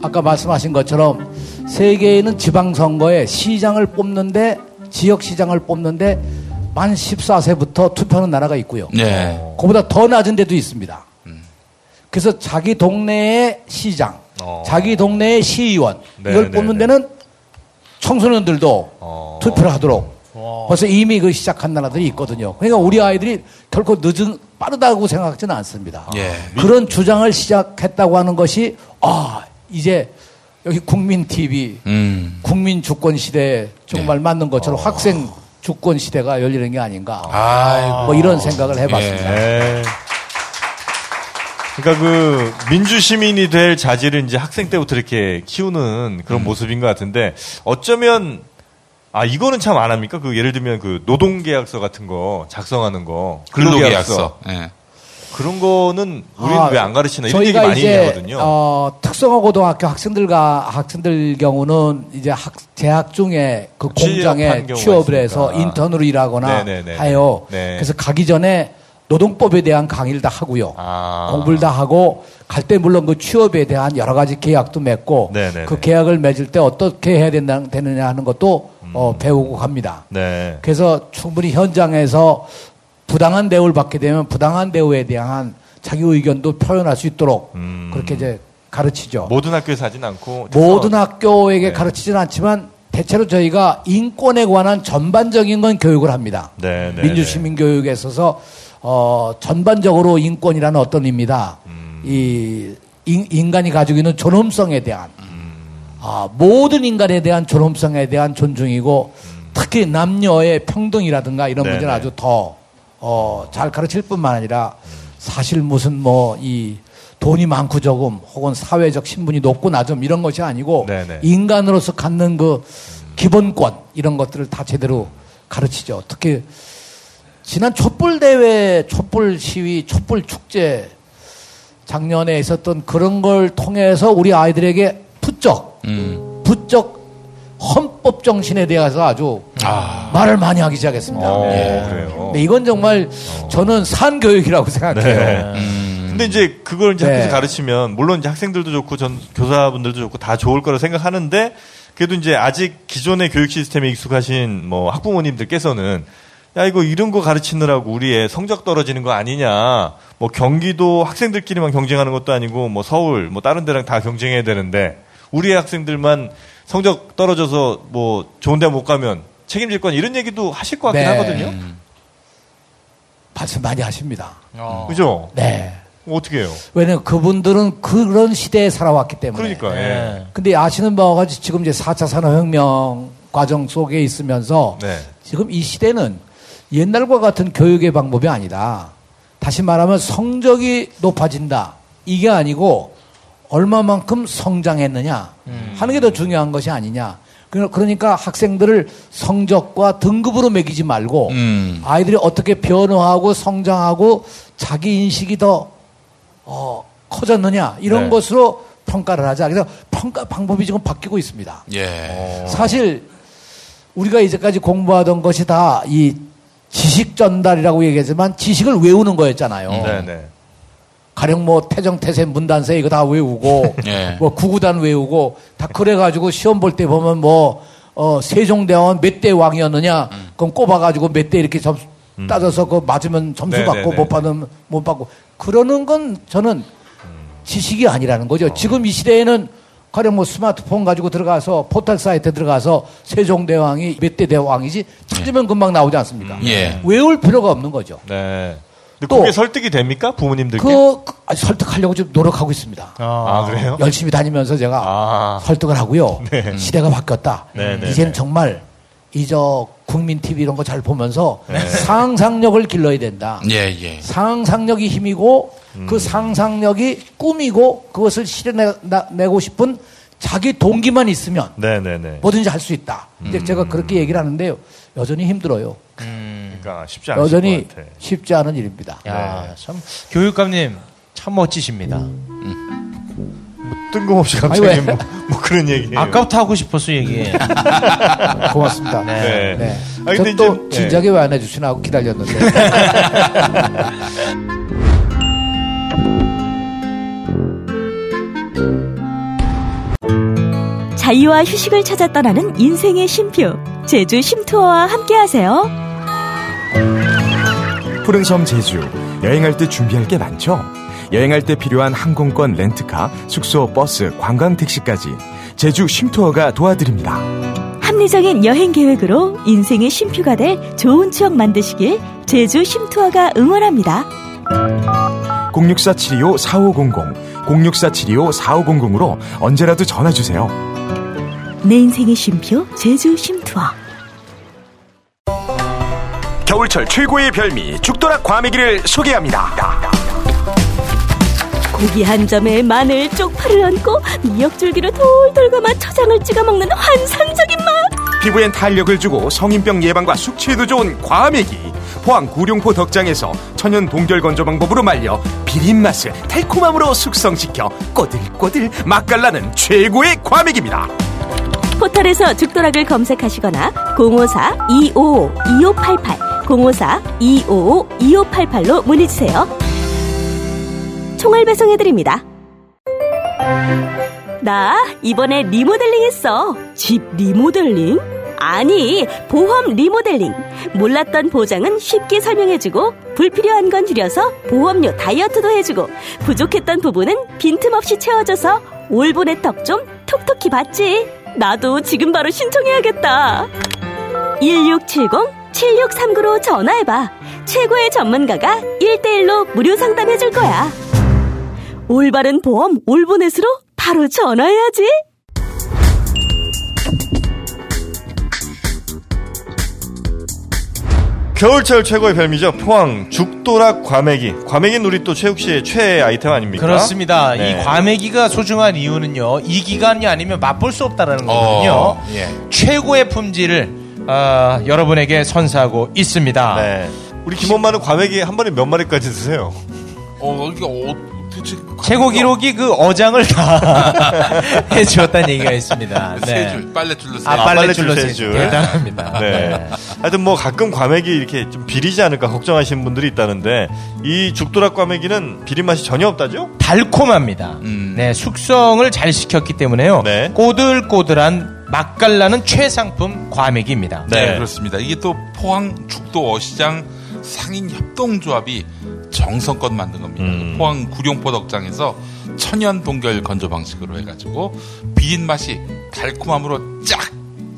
아까 말씀하신 것처럼 세계에는 지방선거에 시장을 뽑는데 지역 시장을 뽑는데 만 14세부터 투표하는 나라가 있고요. 네. 그보다 더 낮은 데도 있습니다. 그래서 자기 동네의 시장, 어. 자기 동네의 시의원 네, 이걸 네, 뽑는 네. 데는 청소년들도 어. 투표를 하도록 벌써 이미 그 시작한 나라들이 있거든요. 그러니까 우리 아이들이 결코 늦은 빠르다고 생각하지는 않습니다. 예. 그런 주장을 시작했다고 하는 것이 아 이제 여기 국민 TV, 음. 국민 주권 시대에 정말 맞는 것처럼 학생 주권 시대가 열리는 게 아닌가. 아이고. 뭐 이런 생각을 해봤습니다. 네. 그러니까 그 민주 시민이 될 자질을 이제 학생 때부터 이렇게 키우는 그런 모습인 것 같은데 어쩌면 아 이거는 참 안 합니까? 그 예를 들면 그 노동계약서 같은 거 작성하는 거 근로계약서. 예. 그런 거는 우리는 아, 왜안 가르치나 이런 얘기 많이 이제 하거든요. 어, 특성화 고등학교 학생들과 학생들 경우는 이제 학, 재학 중에 그 공장에 취업을 해서. 인턴으로 일하거나 네네네. 하여 네. 그래서 가기 전에 노동법에 대한 강의를 다 하고요. 아. 공부를 다 하고 갈 때 물론 그 취업에 대한 여러 가지 계약도 맺고 네네네. 그 계약을 맺을 때 어떻게 해야 된다, 되느냐 하는 것도 어, 배우고 갑니다. 네. 그래서 충분히 현장에서 부당한 대우를 받게 되면 부당한 대우에 대한 자기 의견도 표현할 수 있도록 음. 그렇게 이제 가르치죠. 모든 학교에서 하진 않고 모든 학교에게 네. 가르치지는 않지만 대체로 저희가 인권에 관한 전반적인 건 교육을 합니다. 네, 네, 민주시민 교육에 있어서 어, 전반적으로 인권이라는 어떤 의미다. 음. 이 인, 인간이 가지고 있는 존엄성에 대한 음. 아, 모든 인간에 대한 존엄성에 대한 존중이고 특히 남녀의 평등이라든가 이런 네, 문제는 네. 아주 더, 어, 잘 가르칠 뿐만 아니라 사실 무슨 뭐 이 돈이 많고 적음 혹은 사회적 신분이 높고 낮음 이런 것이 아니고 네, 네. 인간으로서 갖는 그 기본권 이런 것들을 다 제대로 가르치죠. 특히 지난 촛불 대회, 촛불 시위, 촛불 축제 작년에 있었던 그런 걸 통해서 우리 아이들에게 부쩍, 음. 부쩍 헌법 정신에 대해서 아주 아. 말을 많이 하기 시작했습니다. 어, 예. 그래요. 이건 정말 저는 산 교육이라고 생각해요. 네. 음. 근데 이제 그걸 이제 네. 학교에서 가르치면 물론 이제 학생들도 좋고 전 교사분들도 좋고 다 좋을 거라 생각하는데 그래도 이제 아직 기존의 교육 시스템에 익숙하신 뭐 학부모님들께서는 야 이거 이런 거 가르치느라고 우리 의 성적 떨어지는 거 아니냐 뭐 경기도 학생들끼리만 경쟁하는 것도 아니고 뭐 서울 뭐 다른 데랑 다 경쟁해야 되는데 우리 의 학생들만 성적 떨어져서 뭐 좋은 데 못 가면 책임질 건 이런 얘기도 하실 것 같긴 네. 하거든요. 말씀 많이 하십니다. 어. 그죠? 네. 어떻게 해요? 왜냐면 그분들은 그런 시대에 살아왔기 때문에. 그러니까 예. 네. 근데 아시는 바와 같이 지금 이제 4차 산업혁명 과정 속에 있으면서 네. 지금 이 시대는 옛날과 같은 교육의 방법이 아니다. 다시 말하면 성적이 높아진다. 이게 아니고 얼마만큼 성장했느냐 하는 게 더 중요한 것이 아니냐. 그러- 그러니까 학생들을 성적과 등급으로 매기지 말고 음. 아이들이 어떻게 변화하고 성장하고 자기 인식이 더 어, 커졌느냐 이런 네. 것으로 평가를 하자. 그래서 평가 방법이 지금 바뀌고 있습니다. 예. 사실 우리가 이제까지 공부하던 것이 다 이 지식 전달이라고 얘기하지만 지식을 외우는 거였잖아요. 네네. 가령 뭐 태정 태세 문단세 이거 다 외우고 예. 뭐 구구단 외우고 다 그래가지고 시험 볼 때 보면 뭐 어, 세종대왕은 몇대 왕이었느냐 그럼 꼽아가지고 몇 대 이렇게 점수 따져서 그 맞으면 점수 네, 받고 네, 못 네. 받으면 못 받고 그러는 건 저는 지식이 아니라는 거죠. 지금 이 시대에는 가령 뭐 스마트폰 가지고 들어가서 포털 사이트 들어가서 세종대왕이 몇 대 대왕이지 찾으면 금방 나오지 않습니까? 예. 외울 필요가 없는 거죠. 네. 근데 또- 그게 설득이 됩니까? 부모님들께? 그, 그 아주 설득하려고 좀 노력하고 있습니다. 아, 그래요? 열심히 다니면서 제가 아. 설득을 하고요. 네. 시대가 바뀌었다. 네, 네, 이제는 네. 정말 이 저 국민 TV 이런 거 잘 보면서 네. 상상력을 길러야 된다. 예, 예. 상상력이 힘이고 음. 그 상상력이 꿈이고 그것을 실현내고 싶은 자기 동기만 있으면 네네네. 뭐든지 할 수 있다. 음. 이제 제가 그렇게 얘기를 하는데요. 여전히 힘들어요. 그러니까 쉽지 않을 여전히 것 같아. 쉽지 않은 일입니다. 야, 네. 참 교육감님 참 멋지십니다. 뜬금없이 갑자기 뭐, 뭐 그런 얘기. 아까부터 하고 싶었어 얘기. 고맙습니다. 네. 네. 아, 근데 저또 이제- 네. 진작에 왜 안 해주시나 하고 기다렸는데. 자유와 휴식을 찾아 떠나는 인생의 쉼표. 제주 쉼투어와 함께하세요. 푸른 섬 제주 여행할 때 준비할 게 많죠. 여행할 때 필요한 항공권, 렌트카, 숙소, 버스, 관광 택시까지 제주 쉼투어가 도와드립니다. 합리적인 여행 계획으로 인생의 쉼표가 될 좋은 추억 만드시길 제주 쉼투어가 응원합니다. 064-725-4500, 064-725-4500으로 언제라도 전화 주세요. 내 인생의 쉼표 제주 쉼투어. 겨울철 최고의 별미 죽도락 과메기를 소개합니다. 고기 한 점에 마늘 쪽파를 얹고 미역줄기를 돌돌 감아 초장을 찍어 먹는 환상적인 맛. 피부엔 탄력을 주고 성인병 예방과 숙취에도 좋은 과메기. 포항 구룡포 덕장에서 천연 동결 건조 방법으로 말려 비린 맛을 달콤함으로 숙성시켜 꼬들꼬들 맛깔나는 최고의 과메기입니다. 포털에서 죽도락을 검색하시거나 054-255-2588 054-255-2588로 문의주세요. 총알 배송해드립니다. 나 이번에 리모델링 했어. 집 리모델링? 아니, 보험 리모델링. 몰랐던 보장은 쉽게 설명해주고, 불필요한 건 줄여서 보험료 다이어트도 해주고, 부족했던 부분은 빈틈없이 채워줘서 올분의 덕좀 톡톡히 받지. 나도 지금 바로 신청해야겠다. 1670-7639로 전화해봐. 최고의 전문가가 1대1로 무료 상담해줄 거야. 올바른 보험 올보넷으로 바로 전화해야지. 겨울철 최고의 별미죠. 포항 죽도락 과메기. 과메기는 우리 또 최욱 씨의 최애 아이템 아닙니까? 그렇습니다. 네. 이 과메기가 소중한 이유는요. 이 기간이 아니면 맛볼 수 없다라는 어, 거거든요. 예. 최고의 품질을 아, 여러분에게 선사하고 있습니다. 네. 우리 김엄마는 과메기 한 번에 몇 마리까지 드세요? 어, 이게 어, 도대체 최고 기록이 그 어장을 다 해주었다는 얘기가 있습니다. 네. 세 줄, 빨래줄로 세 아, 줄. 빨래줄로 빨래줄 세세 줄. 줄. 대단합니다. 네. 하여튼 뭐 가끔 과메기 이렇게 좀 비리지 않을까 걱정하시는 분들이 있다는데 이 죽도락 과메기는 비린 맛이 전혀 없다죠? 달콤합니다. 음. 네, 숙성을 잘 시켰기 때문에요. 네. 꼬들꼬들한 맛깔나는 최상품 과메기입니다. 네. 네. 그렇습니다. 이게 또 포항 죽도 어시장 상인 협동조합이 정성껏 만든 겁니다. 음. 포항 구룡포덕장에서 천연 동결 건조 방식으로 해가지고 비린 맛이 달콤함으로 쫙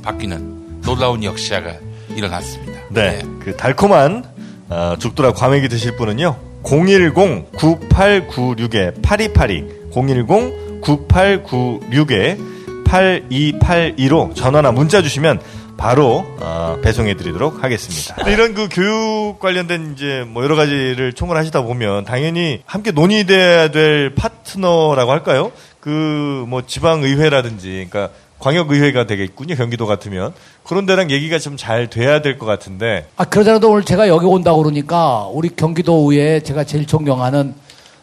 바뀌는 놀라운 역시아가 일어났습니다. 네. 그 달콤한 어, 죽도락 과메기 드실 분은요. 010-9896에 8282 010-9896에 8282로 전화나 문자 주시면 바로 어, 배송해 드리도록 하겠습니다. 이런 그 교육 관련된 이제 뭐 여러 가지를 총괄하시다 보면 당연히 함께 논의돼야 될 파트너라고 할까요? 그 뭐 지방 의회라든지 그러니까 광역 의회가 되겠군요. 경기도 같으면 그런 데랑 얘기가 좀 잘 돼야 될 것 같은데 아, 그러자라도 오늘 제가 여기 온다고 그러니까 우리 경기도 의회에 제가 제일 존경하는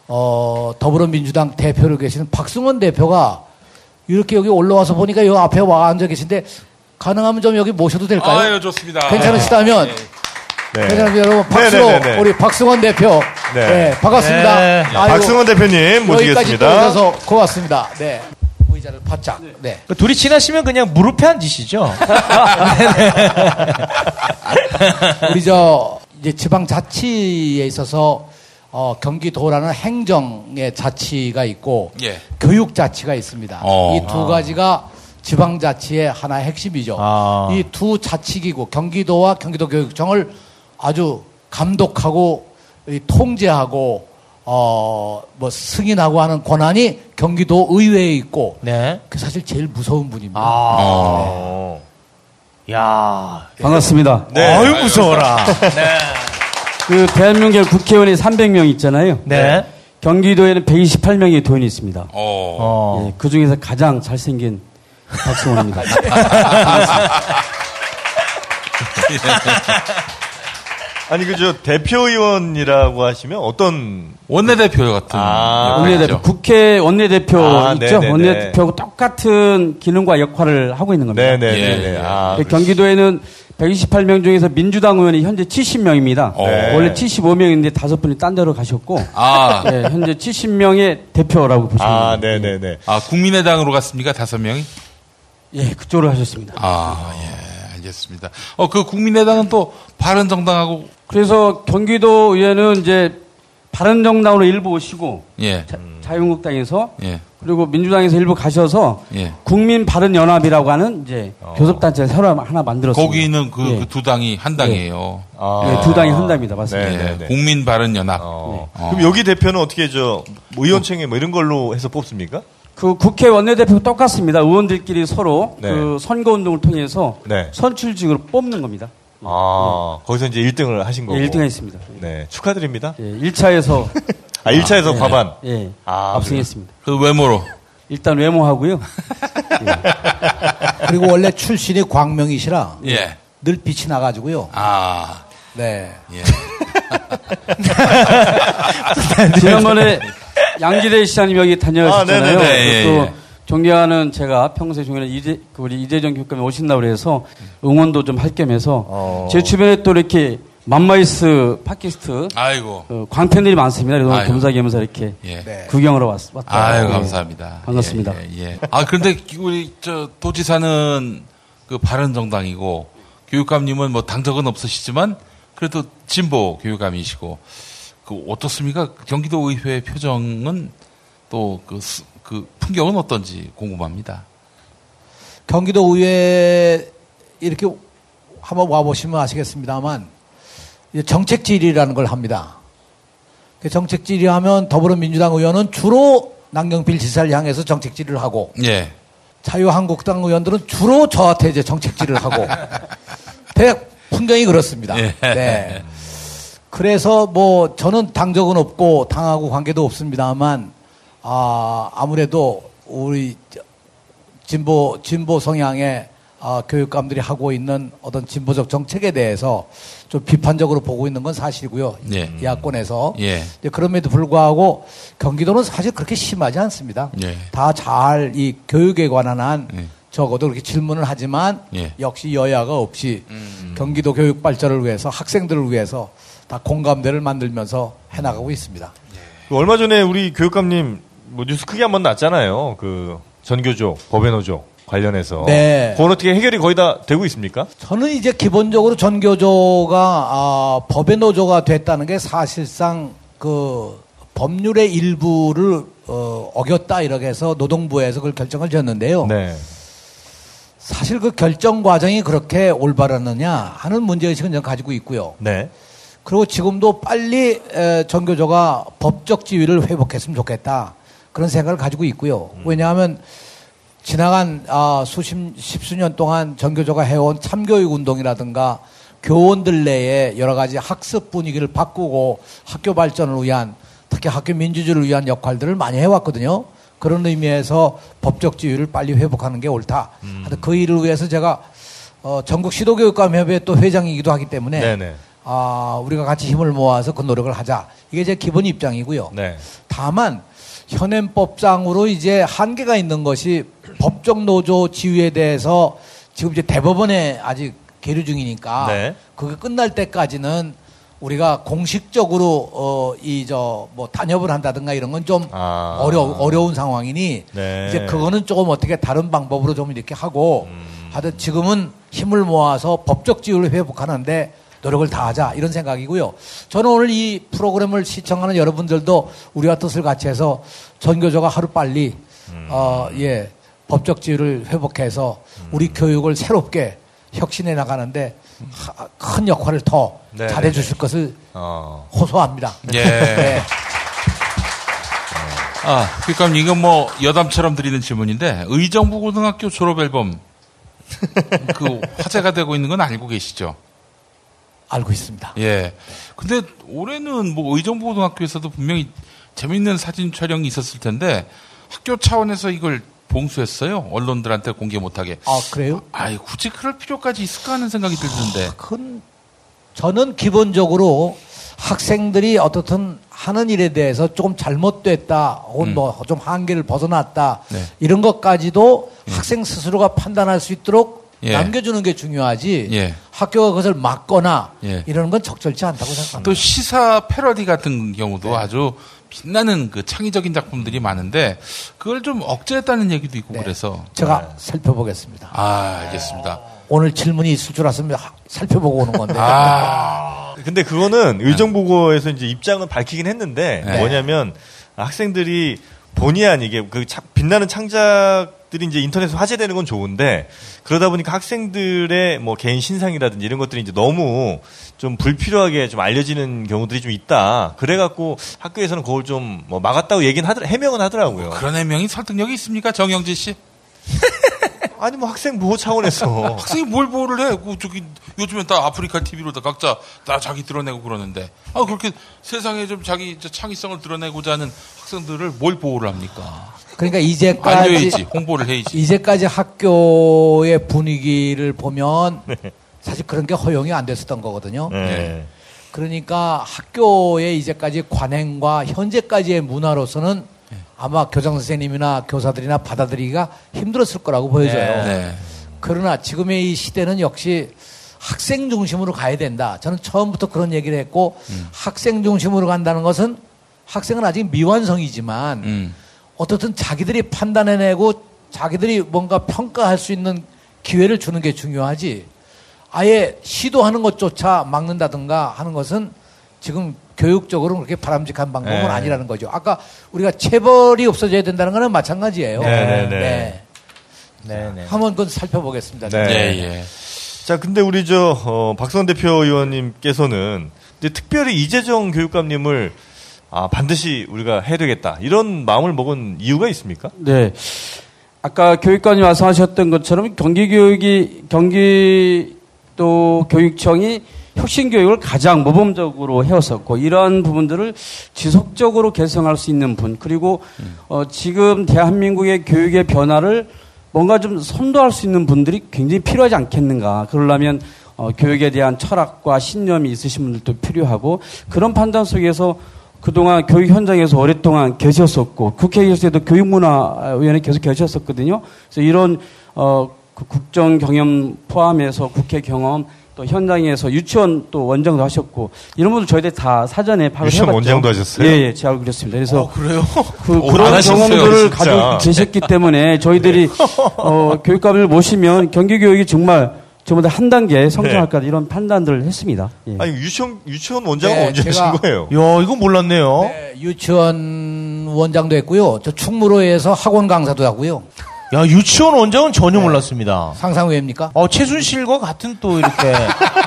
어, 더불어민주당 대표로 계시는 박승원 대표가 이렇게 여기 올라와서 보니까 여기 앞에 와 앉아 계신데 가능하면 좀 여기 모셔도 될까요? 아유, 좋습니다. 괜찮으시다면 네. 괜찮으면 여러분 박수로 네네네네. 우리 박승원 대표 네. 네, 반갑습니다. 네. 아이고, 박승원 대표님 여기까지 또 모시겠습니다. 오셔서 고맙습니다. 네. 의자를 바짝. 네. 그 둘이 친하시면 그냥 무릎에 앉으시죠. 우리 저 이제 지방 자치에 있어서 어, 경기도라는 행정의 자치가 있고 예. 교육 자치가 있습니다. 어. 이두 가지가 지방 자치의 하나의 핵심이죠. 아. 이두 자치기구 경기도와 경기도 교육청을 아주 감독하고 이 통제하고 어 뭐 승인하고 하는 권한이 경기도 의회에 있고 네. 그 사실 제일 무서운 분입니다. 어. 야. 반갑습니다. 네. 아유 무서워라. 그 대한민국의 국회의원이 300명 있잖아요. 네. 경기도에는 128명의 도인이 있습니다. 어. 어. 예, 그 중에서 가장 잘생긴 박승원입니다. 아니 그저 대표 의원이라고 하시면 어떤 원내대표 같은. 아. 원내대표, 국회 원내대표 아, 있죠? 네네네. 원내대표하고 똑같은 기능과 역할을 하고 있는 겁니다. 네네네. 예, 예. 아, 그 경기도에는 128명 중에서 민주당 의원이 현재 70명입니다. 네. 원래 75명인데 다섯 분이 딴 데로 가셨고, 아, 예, 현재 70명의 대표라고 보시면 아, 됩니다. 네네 네. 아, 국민의당으로 갔습니까? 다섯 명이? 예, 그쪽으로 하셨습니다. 아, 예, 알겠습니다. 어, 그 국민의당은 또 바른 정당하고, 그래서 경기도 의회는 이제 바른정당으로 일부 오시고 예, 자, 유한국당에서 예, 그리고 민주당에서 일부 가셔서 예. 국민 바른연합이라고 하는 이제 교섭단체 새로 하나 만들었습니다. 거기는 그 예. 두 당이 한 당이에요. 아. 예, 두 당이 한 당입니다. 맞습니다. 네, 예, 네, 네. 국민 바른연합. 어. 어. 그럼 여기 대표는 어떻게 저 의원총회 뭐 이런 걸로 해서 뽑습니까? 그 국회 원내대표 똑같습니다. 의원들끼리 서로 네. 그 선거운동을 통해서 네. 선출직으로 뽑는 겁니다. 아, 거기서 이제 1등을 하신 거고. 예, 1등 했습니다. 네, 축하드립니다. 예, 1차에서 아, 1차에서 과반. 예, 아, 압승했습니다. 그 외모로. 일단 외모하고요. 그리고 원래 출신이 광명이시라 예. 늘 빛이 나가지고요. 아, 네. 예. 지난번에 양지대 시장님 여기 다녀오셨잖아요. 아, 네네네. 예, 또 예. 존경하는 제가 평소에 존경하는 이재, 그 우리 이재정 교육감이 오신다고 그래서 응원도 좀 할 겸 해서 어. 제 주변에 또 이렇게 맘마이스 팟캐스트 아이고. 어, 광팬들이 많습니다. 그래서 아이고. 겸사겸사 이렇게 예. 구경하러 왔, 왔다. 아유, 예. 감사합니다. 반갑습니다. 예, 예, 예. 아, 그런데 우리 저 도지사는 그 바른정당이고 교육감님은 뭐 당적은 없으시지만 그래도 진보 교육감이시고 그 어떻습니까? 경기도 의회 표정은 또그 그 풍경은 어떤지 궁금합니다. 경기도 의회 이렇게 한번 와보시면 아시겠습니다만 정책 질의라는 걸 합니다. 그 정책 질의하면 더불어민주당 의원은 주로 남경필 지사를 향해서 정책 질의를 하고 예. 자유한국당 의원들은 주로 저한테 이제 정책 질의를 하고 대- 풍경이 그렇습니다. 예. 네. 그래서 뭐 저는 당적은 없고 당하고 관계도 없습니다만 아 아무래도 우리 저- 진보 진보 성향의 아, 교육감들이 하고 있는 어떤 진보적 정책에 대해서 좀 비판적으로 보고 있는 건 사실이고요. 예. 야권에서 예. 이제 그럼에도 불구하고 경기도는 사실 그렇게 심하지 않습니다. 예. 다잘 이 교육에 관한 한 예. 적어도 그렇게 질문을 하지만 예. 역시 여야가 없이 음. 경기도 교육 발전을 위해서 학생들을 위해서 다 공감대를 만들면서 해나가고 있습니다. 그 얼마 전에 우리 교육감님 뭐 뉴스 크게 한 번 났잖아요. 그 전교조, 법외노조 관련해서. 네. 그건 어떻게 해결이 거의 다 되고 있습니까? 저는 이제 기본적으로 전교조가 아, 법의 노조가 됐다는 게 사실상 그 법률의 일부를 어, 어겼다 이렇게 해서 노동부에서 그걸 결정을 지었는데요. 네. 사실 그 결정 과정이 그렇게 올바랐느냐 하는 문제의식은 저는 가지고 있고요. 네. 그리고 지금도 빨리 에, 전교조가 법적 지위를 회복했으면 좋겠다. 그런 생각을 가지고 있고요. 왜냐하면 지나간 아, 수십, 십수년 동안 전교조가 해온 참교육 운동이라든가 교원들 내에 여러 가지 학습 분위기를 바꾸고 학교 발전을 위한 특히 학교 민주주의를 위한 역할들을 많이 해왔거든요. 그런 의미에서 법적 지위를 빨리 회복하는 게 옳다. 하여튼 그 일을 위해서 제가 어, 전국 시도교육감협회 또 회장이기도 하기 때문에 네네. 아, 우리가 같이 힘을 모아서 그 노력을 하자. 이게 제 기본 입장이고요. 네. 다만 현행법상으로 이제 한계가 있는 것이 법적 노조 지위에 대해서 지금 이제 대법원에 아직 계류 중이니까 네. 그게 끝날 때까지는 우리가 공식적으로 어 이 저 뭐 단협을 한다든가 이런 건좀 아. 어려 어려운 상황이니 네. 이제 그거는 조금 어떻게 다른 방법으로 좀 이렇게 하고 음. 하여튼 지금은 힘을 모아서 법적 지위를 회복하는데 노력을 다하자 이런 생각이고요. 저는 오늘 이 프로그램을 시청하는 여러분들도 우리와 뜻을 같이 해서 전교조가 하루 빨리 음. 어, 예 법적 지위를 회복해서 우리 교육을 새롭게 혁신해 나가는데 하- 큰 역할을 더 네, 잘해 네, 주실 것을 어. 호소합니다. 예. 네. 아, 그러니까 이건 뭐 여담처럼 드리는 질문인데 의정부 고등학교 졸업 앨범 그 화제가 되고 있는 건 알고 계시죠? 알고 있습니다. 예. 근데 올해는 뭐 의정부 고등학교에서도 분명히 재밌는 사진 촬영이 있었을 텐데 학교 차원에서 이걸 봉수했어요. 언론들한테 공개 못하게. 아 그래요? 아이 굳이 그럴 필요까지 있을까 하는 생각이 들던데. 큰 저는 기본적으로 학생들이 어떻든 하는 일에 대해서 조금 잘못됐다 혹은 음. 뭐좀 한계를 벗어났다 네. 이런 것까지도 학생 스스로가 판단할 수 있도록 예. 남겨주는 게 중요하지 예. 학교가 그것을 막거나 예. 이러는 건 적절치 않다고 생각합니다. 또 시사 패러디 같은 경우도 아주 빛나는 그 창의적인 작품들이 많은데 그걸 좀 억제했다는 얘기도 있고 네. 그래서 제가 살펴보겠습니다. 아 알겠습니다. 오늘 질문이 있을 줄 알았으면 하- 살펴보고 오는 건데. 아 근데 그거는 의정부고에서 이제 입장을 밝히긴 했는데 네. 뭐냐면 학생들이 본의 아니게 그 차- 빛나는 창작 들이 이제 인터넷에 화제되는 건 좋은데 그러다 보니까 학생들의 뭐 개인 신상이라든지 이런 것들이 이제 너무 좀 불필요하게 좀 알려지는 경우들이 좀 있다. 그래갖고 학교에서는 그걸 좀 뭐 막았다고 얘기는 하더 해명은 하더라고요. 그런 해명이 설득력이 있습니까, 정영진 씨? 아니 뭐 학생 보호 차원에서 학생이 뭘 보호를 해? 그 저기 요즘엔 다 아프리카 TV로 다 각자 다 자기 드러내고 그러는데 아 그렇게 세상에 좀 자기 저 창의성을 드러내고자 하는 학생들을 뭘 보호를 합니까? 그러니까 이제까지 알려야지, 홍보를 해야지. 이제까지 학교의 분위기를 보면 사실 그런 게 허용이 안 됐었던 거거든요. 네. 그러니까 학교의 이제까지 관행과 현재까지의 문화로서는 아마 교장 선생님이나 교사들이나 받아들이기가 힘들었을 거라고 보여져요. 네. 그러나 지금의 이 시대는 역시 학생 중심으로 가야 된다. 저는 처음부터 그런 얘기를 했고 학생 중심으로 간다는 것은 학생은 아직 미완성이지만 음. 어떻든 자기들이 판단해내고 자기들이 뭔가 평가할 수 있는 기회를 주는 게 중요하지. 아예 시도하는 것조차 막는다든가 하는 것은 지금 교육적으로 그렇게 바람직한 방법은 네. 아니라는 거죠. 아까 우리가 체벌이 없어져야 된다는 거는 마찬가지예요. 네, 네, 네. 네, 네. 한번 그건 살펴보겠습니다. 네. 예, 예. 자, 근데 우리 저 어, 박선 대표 의원님께서는 이제 특별히 이재정 교육감님을 아, 반드시 우리가 해야 되겠다 이런 마음을 먹은 이유가 있습니까? 네. 아까 교육관이 와서 하셨던 것처럼 경기 교육이 경기 또 교육청이 혁신 교육을 가장 모범적으로 해왔었고 이러한 부분들을 지속적으로 개선할 수 있는 분 그리고 어, 지금 대한민국의 교육의 변화를 뭔가 좀 선도할 수 있는 분들이 굉장히 필요하지 않겠는가 그러려면 어, 교육에 대한 철학과 신념이 있으신 분들도 필요하고 그런 판단 속에서 그동안 교육 현장에서 오랫동안 계셨었고 국회에서도 교육문화위원회 계속 계셨었거든요. 그래서 이런 어, 그 국정 경험 포함해서 국회 경험 또 현장에서 유치원 또 원장도 하셨고 이런 분들 저희들 다 사전에 파악을 유치원 해봤죠. 원장도 하셨어요? 예, 예, 제가 그랬습니다. 그래서 어, 그래요? 그, 오, 그런 잘하셨어요, 경험들을. 가지고 계셨기 때문에 저희들이 어, 교육감을 모시면 경기 교육이 정말 저보다 한 단계 성장할 거다 이런 판단들을 했습니다. 예. 아니 유치원 유치원 원장은 네, 언제 제가- 하신 거예요? 야, 이거 몰랐네요. 네, 유치원 원장도 했고요. 저 충무로에서 학원 강사도 하고요. 야, 유치원 원장은 전혀 몰랐습니다. 상상 외입니까? 어, 최순실과 같은 또 이렇게,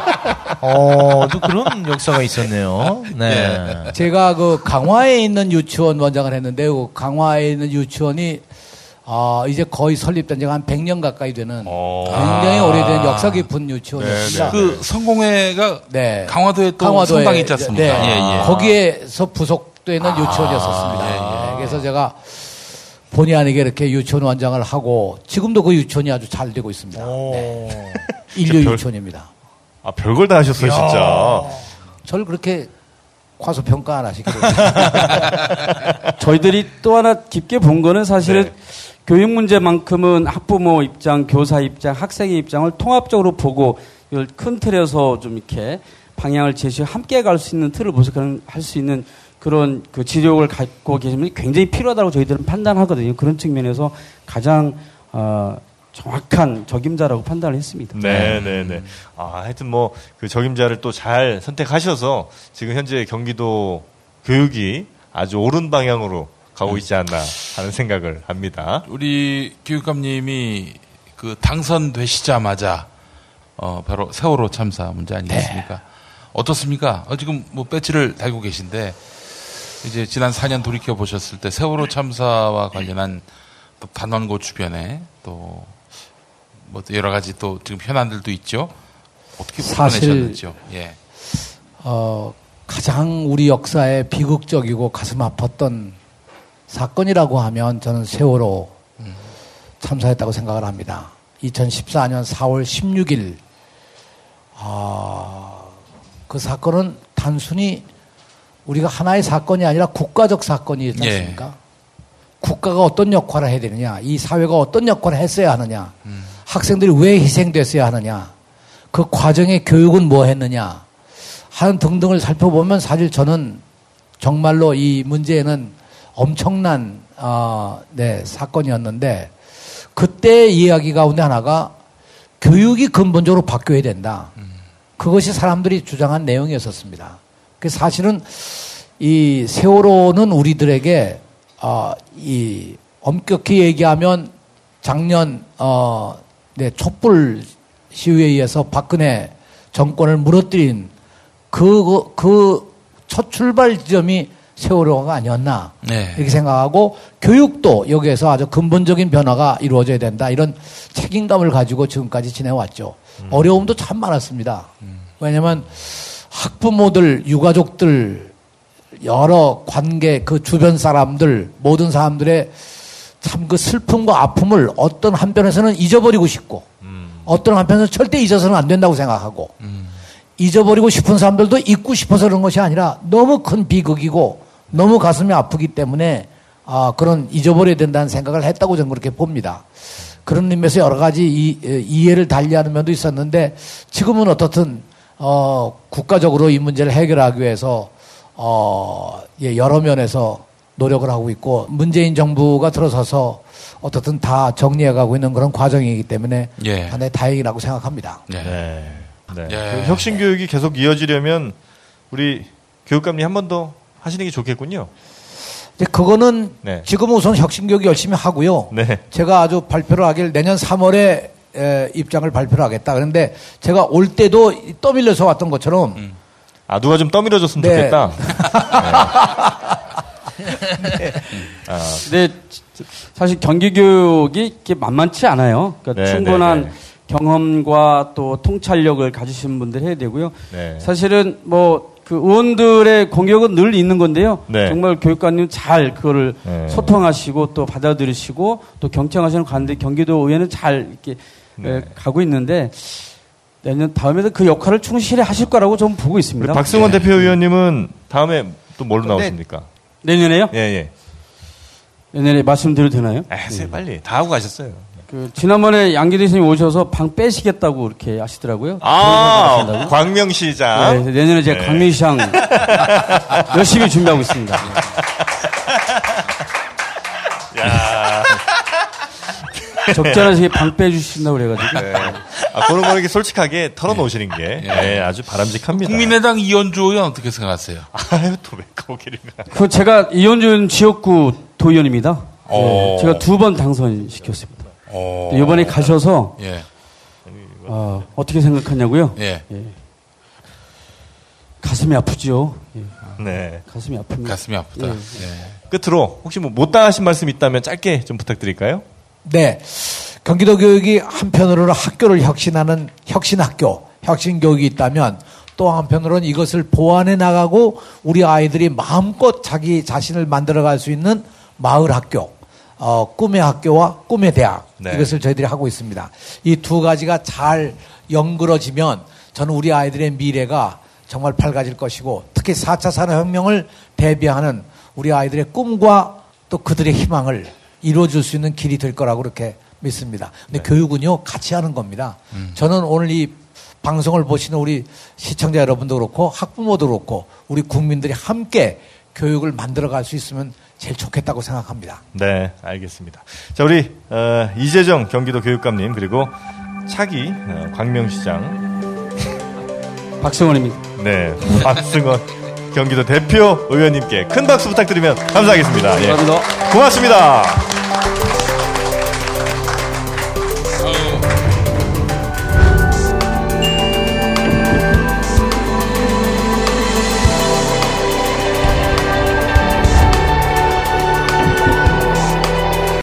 어, 또 그런 역사가 있었네요. 네. 제가 그 강화에 있는 유치원 원장을 했는데 그 강화에 있는 유치원이 아, 이제 거의 설립된 지가 한 100년 가까이 되는 어. 굉장히 오래된 역사 깊은 유치원이었습니다. 그 성공회가 네. 강화도에 또 강화도에, 성당이 있지 않습니까? 네. 예, 예. 거기에서 부속되는 유치원이었었습니다. 예, 예. 네, 그래서 제가 본의 아니게 이렇게 유치원 원장을 하고 지금도 그 유치원이 아주 잘 되고 있습니다. 네. 인류 별- 유치원입니다. 아 별걸 다 하셨어요 진짜. 저를 그렇게 과소 평가 안 하시기로. 저희들이 또 하나 깊게 본 거는 사실은 네. 교육 문제만큼은 학부모 입장, 교사 입장, 학생의 입장을 통합적으로 보고 이걸 큰 틀에서 좀 이렇게 방향을 제시해 함께 갈 수 있는 틀을 모색하는 할 수 있는 그런 그 지력을 갖고 계신 분이 굉장히 필요하다고 저희들은 판단하거든요. 그런 측면에서 가장 어, 정확한 적임자라고 판단을 했습니다. 네, 네, 네. 아, 하여튼 뭐 그 적임자를 또 잘 선택하셔서 지금 현재 경기도 교육이 아주 옳은 방향으로 가고 있지 않나 하는 생각을 합니다. 우리 교육감님이 그 당선되시자마자 어 바로 세월호 참사 문제 아니겠습니까? 어떻습니까? 어, 지금 뭐 배지를 달고 계신데 이제 지난 4년 돌이켜 보셨을 때 세월호 참사와 관련한 또 단원고 주변에 또 뭐 여러 가지 또 지금 현안들도 있죠. 어떻게 풀어내셨는지요? 예. 어, 가장 우리 역사에 비극적이고 가슴 아팠던 사건이라고 하면 저는 세월호 참사였다고 생각을 합니다. 2014년 4월 16일, 아, 그 사건은 단순히 우리가 하나의 사건이 아니라 국가적 사건이지 예. 않습니까? 국가가 어떤 역할을 해야 되느냐, 이 사회가 어떤 역할을 했어야 하느냐, 학생들이 왜 희생됐어야 하느냐, 그 과정의 교육은 뭐 했느냐, 하는 등등을 살펴보면 사실 저는 정말로 이 문제는 엄청난 어, 네, 사건이었는데 그때 이야기 가운데 하나가 교육이 근본적으로 바뀌어야 된다. 그것이 사람들이 주장한 내용이었었습니다. 그 사실은 이 세월호는 우리들에게 어, 이 엄격히 얘기하면 작년 어, 네, 촛불 시위에 의해서 박근혜 정권을 무너뜨린 그, 그 첫 출발 지점이 세월호가 아니었나. 네. 이렇게 생각하고 교육도 여기에서 아주 근본적인 변화가 이루어져야 된다. 이런 책임감을 가지고 지금까지 지내왔죠. 어려움도 참 많았습니다. 왜냐하면 학부모들, 유가족들, 여러 관계, 그 주변 사람들, 모든 사람들의 참 그 슬픔과 아픔을 어떤 한편에서는 잊어버리고 싶고, 어떤 한편에서는 절대 잊어서는 안 된다고 생각하고, 잊어버리고 싶은 사람들도 잊고 싶어서 그런 것이 아니라 너무 큰 비극이고 너무 가슴이 아프기 때문에 아, 그런 잊어버려야 된다는 생각을 했다고 저는 그렇게 봅니다. 그런 의미에서 여러 가지 이, 에, 이해를 달리하는 면도 있었는데 지금은 어떻든 어, 국가적으로 이 문제를 해결하기 위해서 어, 예, 여러 면에서 노력을 하고 있고 문재인 정부가 들어서서 어떻든 다 정리해가고 있는 그런 과정이기 때문에 예. 하나의 다행이라고 생각합니다. 네. 네. 네. 예. 그 혁신 교육이 계속 이어지려면 우리 교육감님 한 번 더 하시는 게 좋겠군요. 이제 그거는 네. 지금 우선 혁신교육 열심히 하고요. 네. 제가 아주 발표를 하길 내년 3월에 에, 입장을 발표를 하겠다. 그런데 제가 올 때도 떠밀려서 왔던 것처럼 아 누가 좀 떠밀어줬으면 네. 좋겠다. 근데 사실 경기 교육이 이렇게 만만치 않아요. 그러니까 네, 충분한 네, 네. 경험과 또 통찰력을 가지신 분들 해야 되고요. 네. 사실은 뭐 그 의원들의 공격은 늘 있는 건데요. 네. 정말 교육관님 잘 그거를 네. 소통하시고 또 받아들이시고 또 경청하시는 관대 경기도 의회는 잘 이렇게 네. 에, 가고 있는데 내년 다음에도 그 역할을 충실히 하실 거라고 좀 보고 있습니다. 박승원 대표위원님은 다음에 또 뭘로 나오십니까? 내년에요? 예, 예. 내년에 말씀드려도 되나요? 아, 하세요, 빨리. 다 하고 가셨어요. 그 지난번에 양기대 선생님 오셔서 방 빼시겠다고 이렇게 하시더라고요. 아. 광명시장. 네, 내년에 제가 네. 강민시장 열심히 준비하고 있습니다. 야, 적절한 시기에 방 빼 주신다고 그래가지고. 네. 아, 그런 거 이렇게 솔직하게 털어놓으시는 게 네, 아주 바람직합니다. 국민의당 이현주 의원 어떻게 생각하세요? 아유, 또 왜 거기를 가. 그 제가 이현준 지역구 도의원입니다. 어. 네, 제가 두 번 당선시켰습니다. 어. 이번에 가셔서 예, 어, 어떻게 생각하냐고요? 예. 가슴이 아프죠. 예, 네. 가슴이 아픕니다. 가슴이 아프다. 예. 예. 끝으로 혹시 뭐 못 당하신 말씀 있다면 짧게 좀 부탁드릴까요? 네. 경기도 교육이 한편으로는 학교를 혁신하는 혁신학교, 혁신교육이 있다면 또 한편으로는 이것을 보완해 나가고 우리 아이들이 마음껏 자기 자신을 만들어 갈 수 있는 마을 학교, 어, 꿈의 학교와 꿈의 대학 네. 이것을 저희들이 하고 있습니다. 이 두 가지가 잘 연그러지면 저는 우리 아이들의 미래가 정말 밝아질 것이고 특히 4차 산업혁명을 대비하는 우리 아이들의 꿈과 또 그들의 희망을 이루어줄 수 있는 길이 될 거라고 그렇게 믿습니다. 근데 교육은요, 같이 하는 겁니다. 저는 오늘 이 방송을 보시는 우리 시청자 여러분도 그렇고 학부모도 그렇고 우리 국민들이 함께 교육을 만들어 갈 수 있으면 제일 좋겠다고 생각합니다. 네, 알겠습니다. 자, 우리 어, 이재정 경기도 교육감님 그리고 차기 어, 광명시장 박성원입니다. 네 박승원 경기도 대표 의원님께 큰 박수 부탁드리면 감사하겠습니다. 예. 고맙습니다.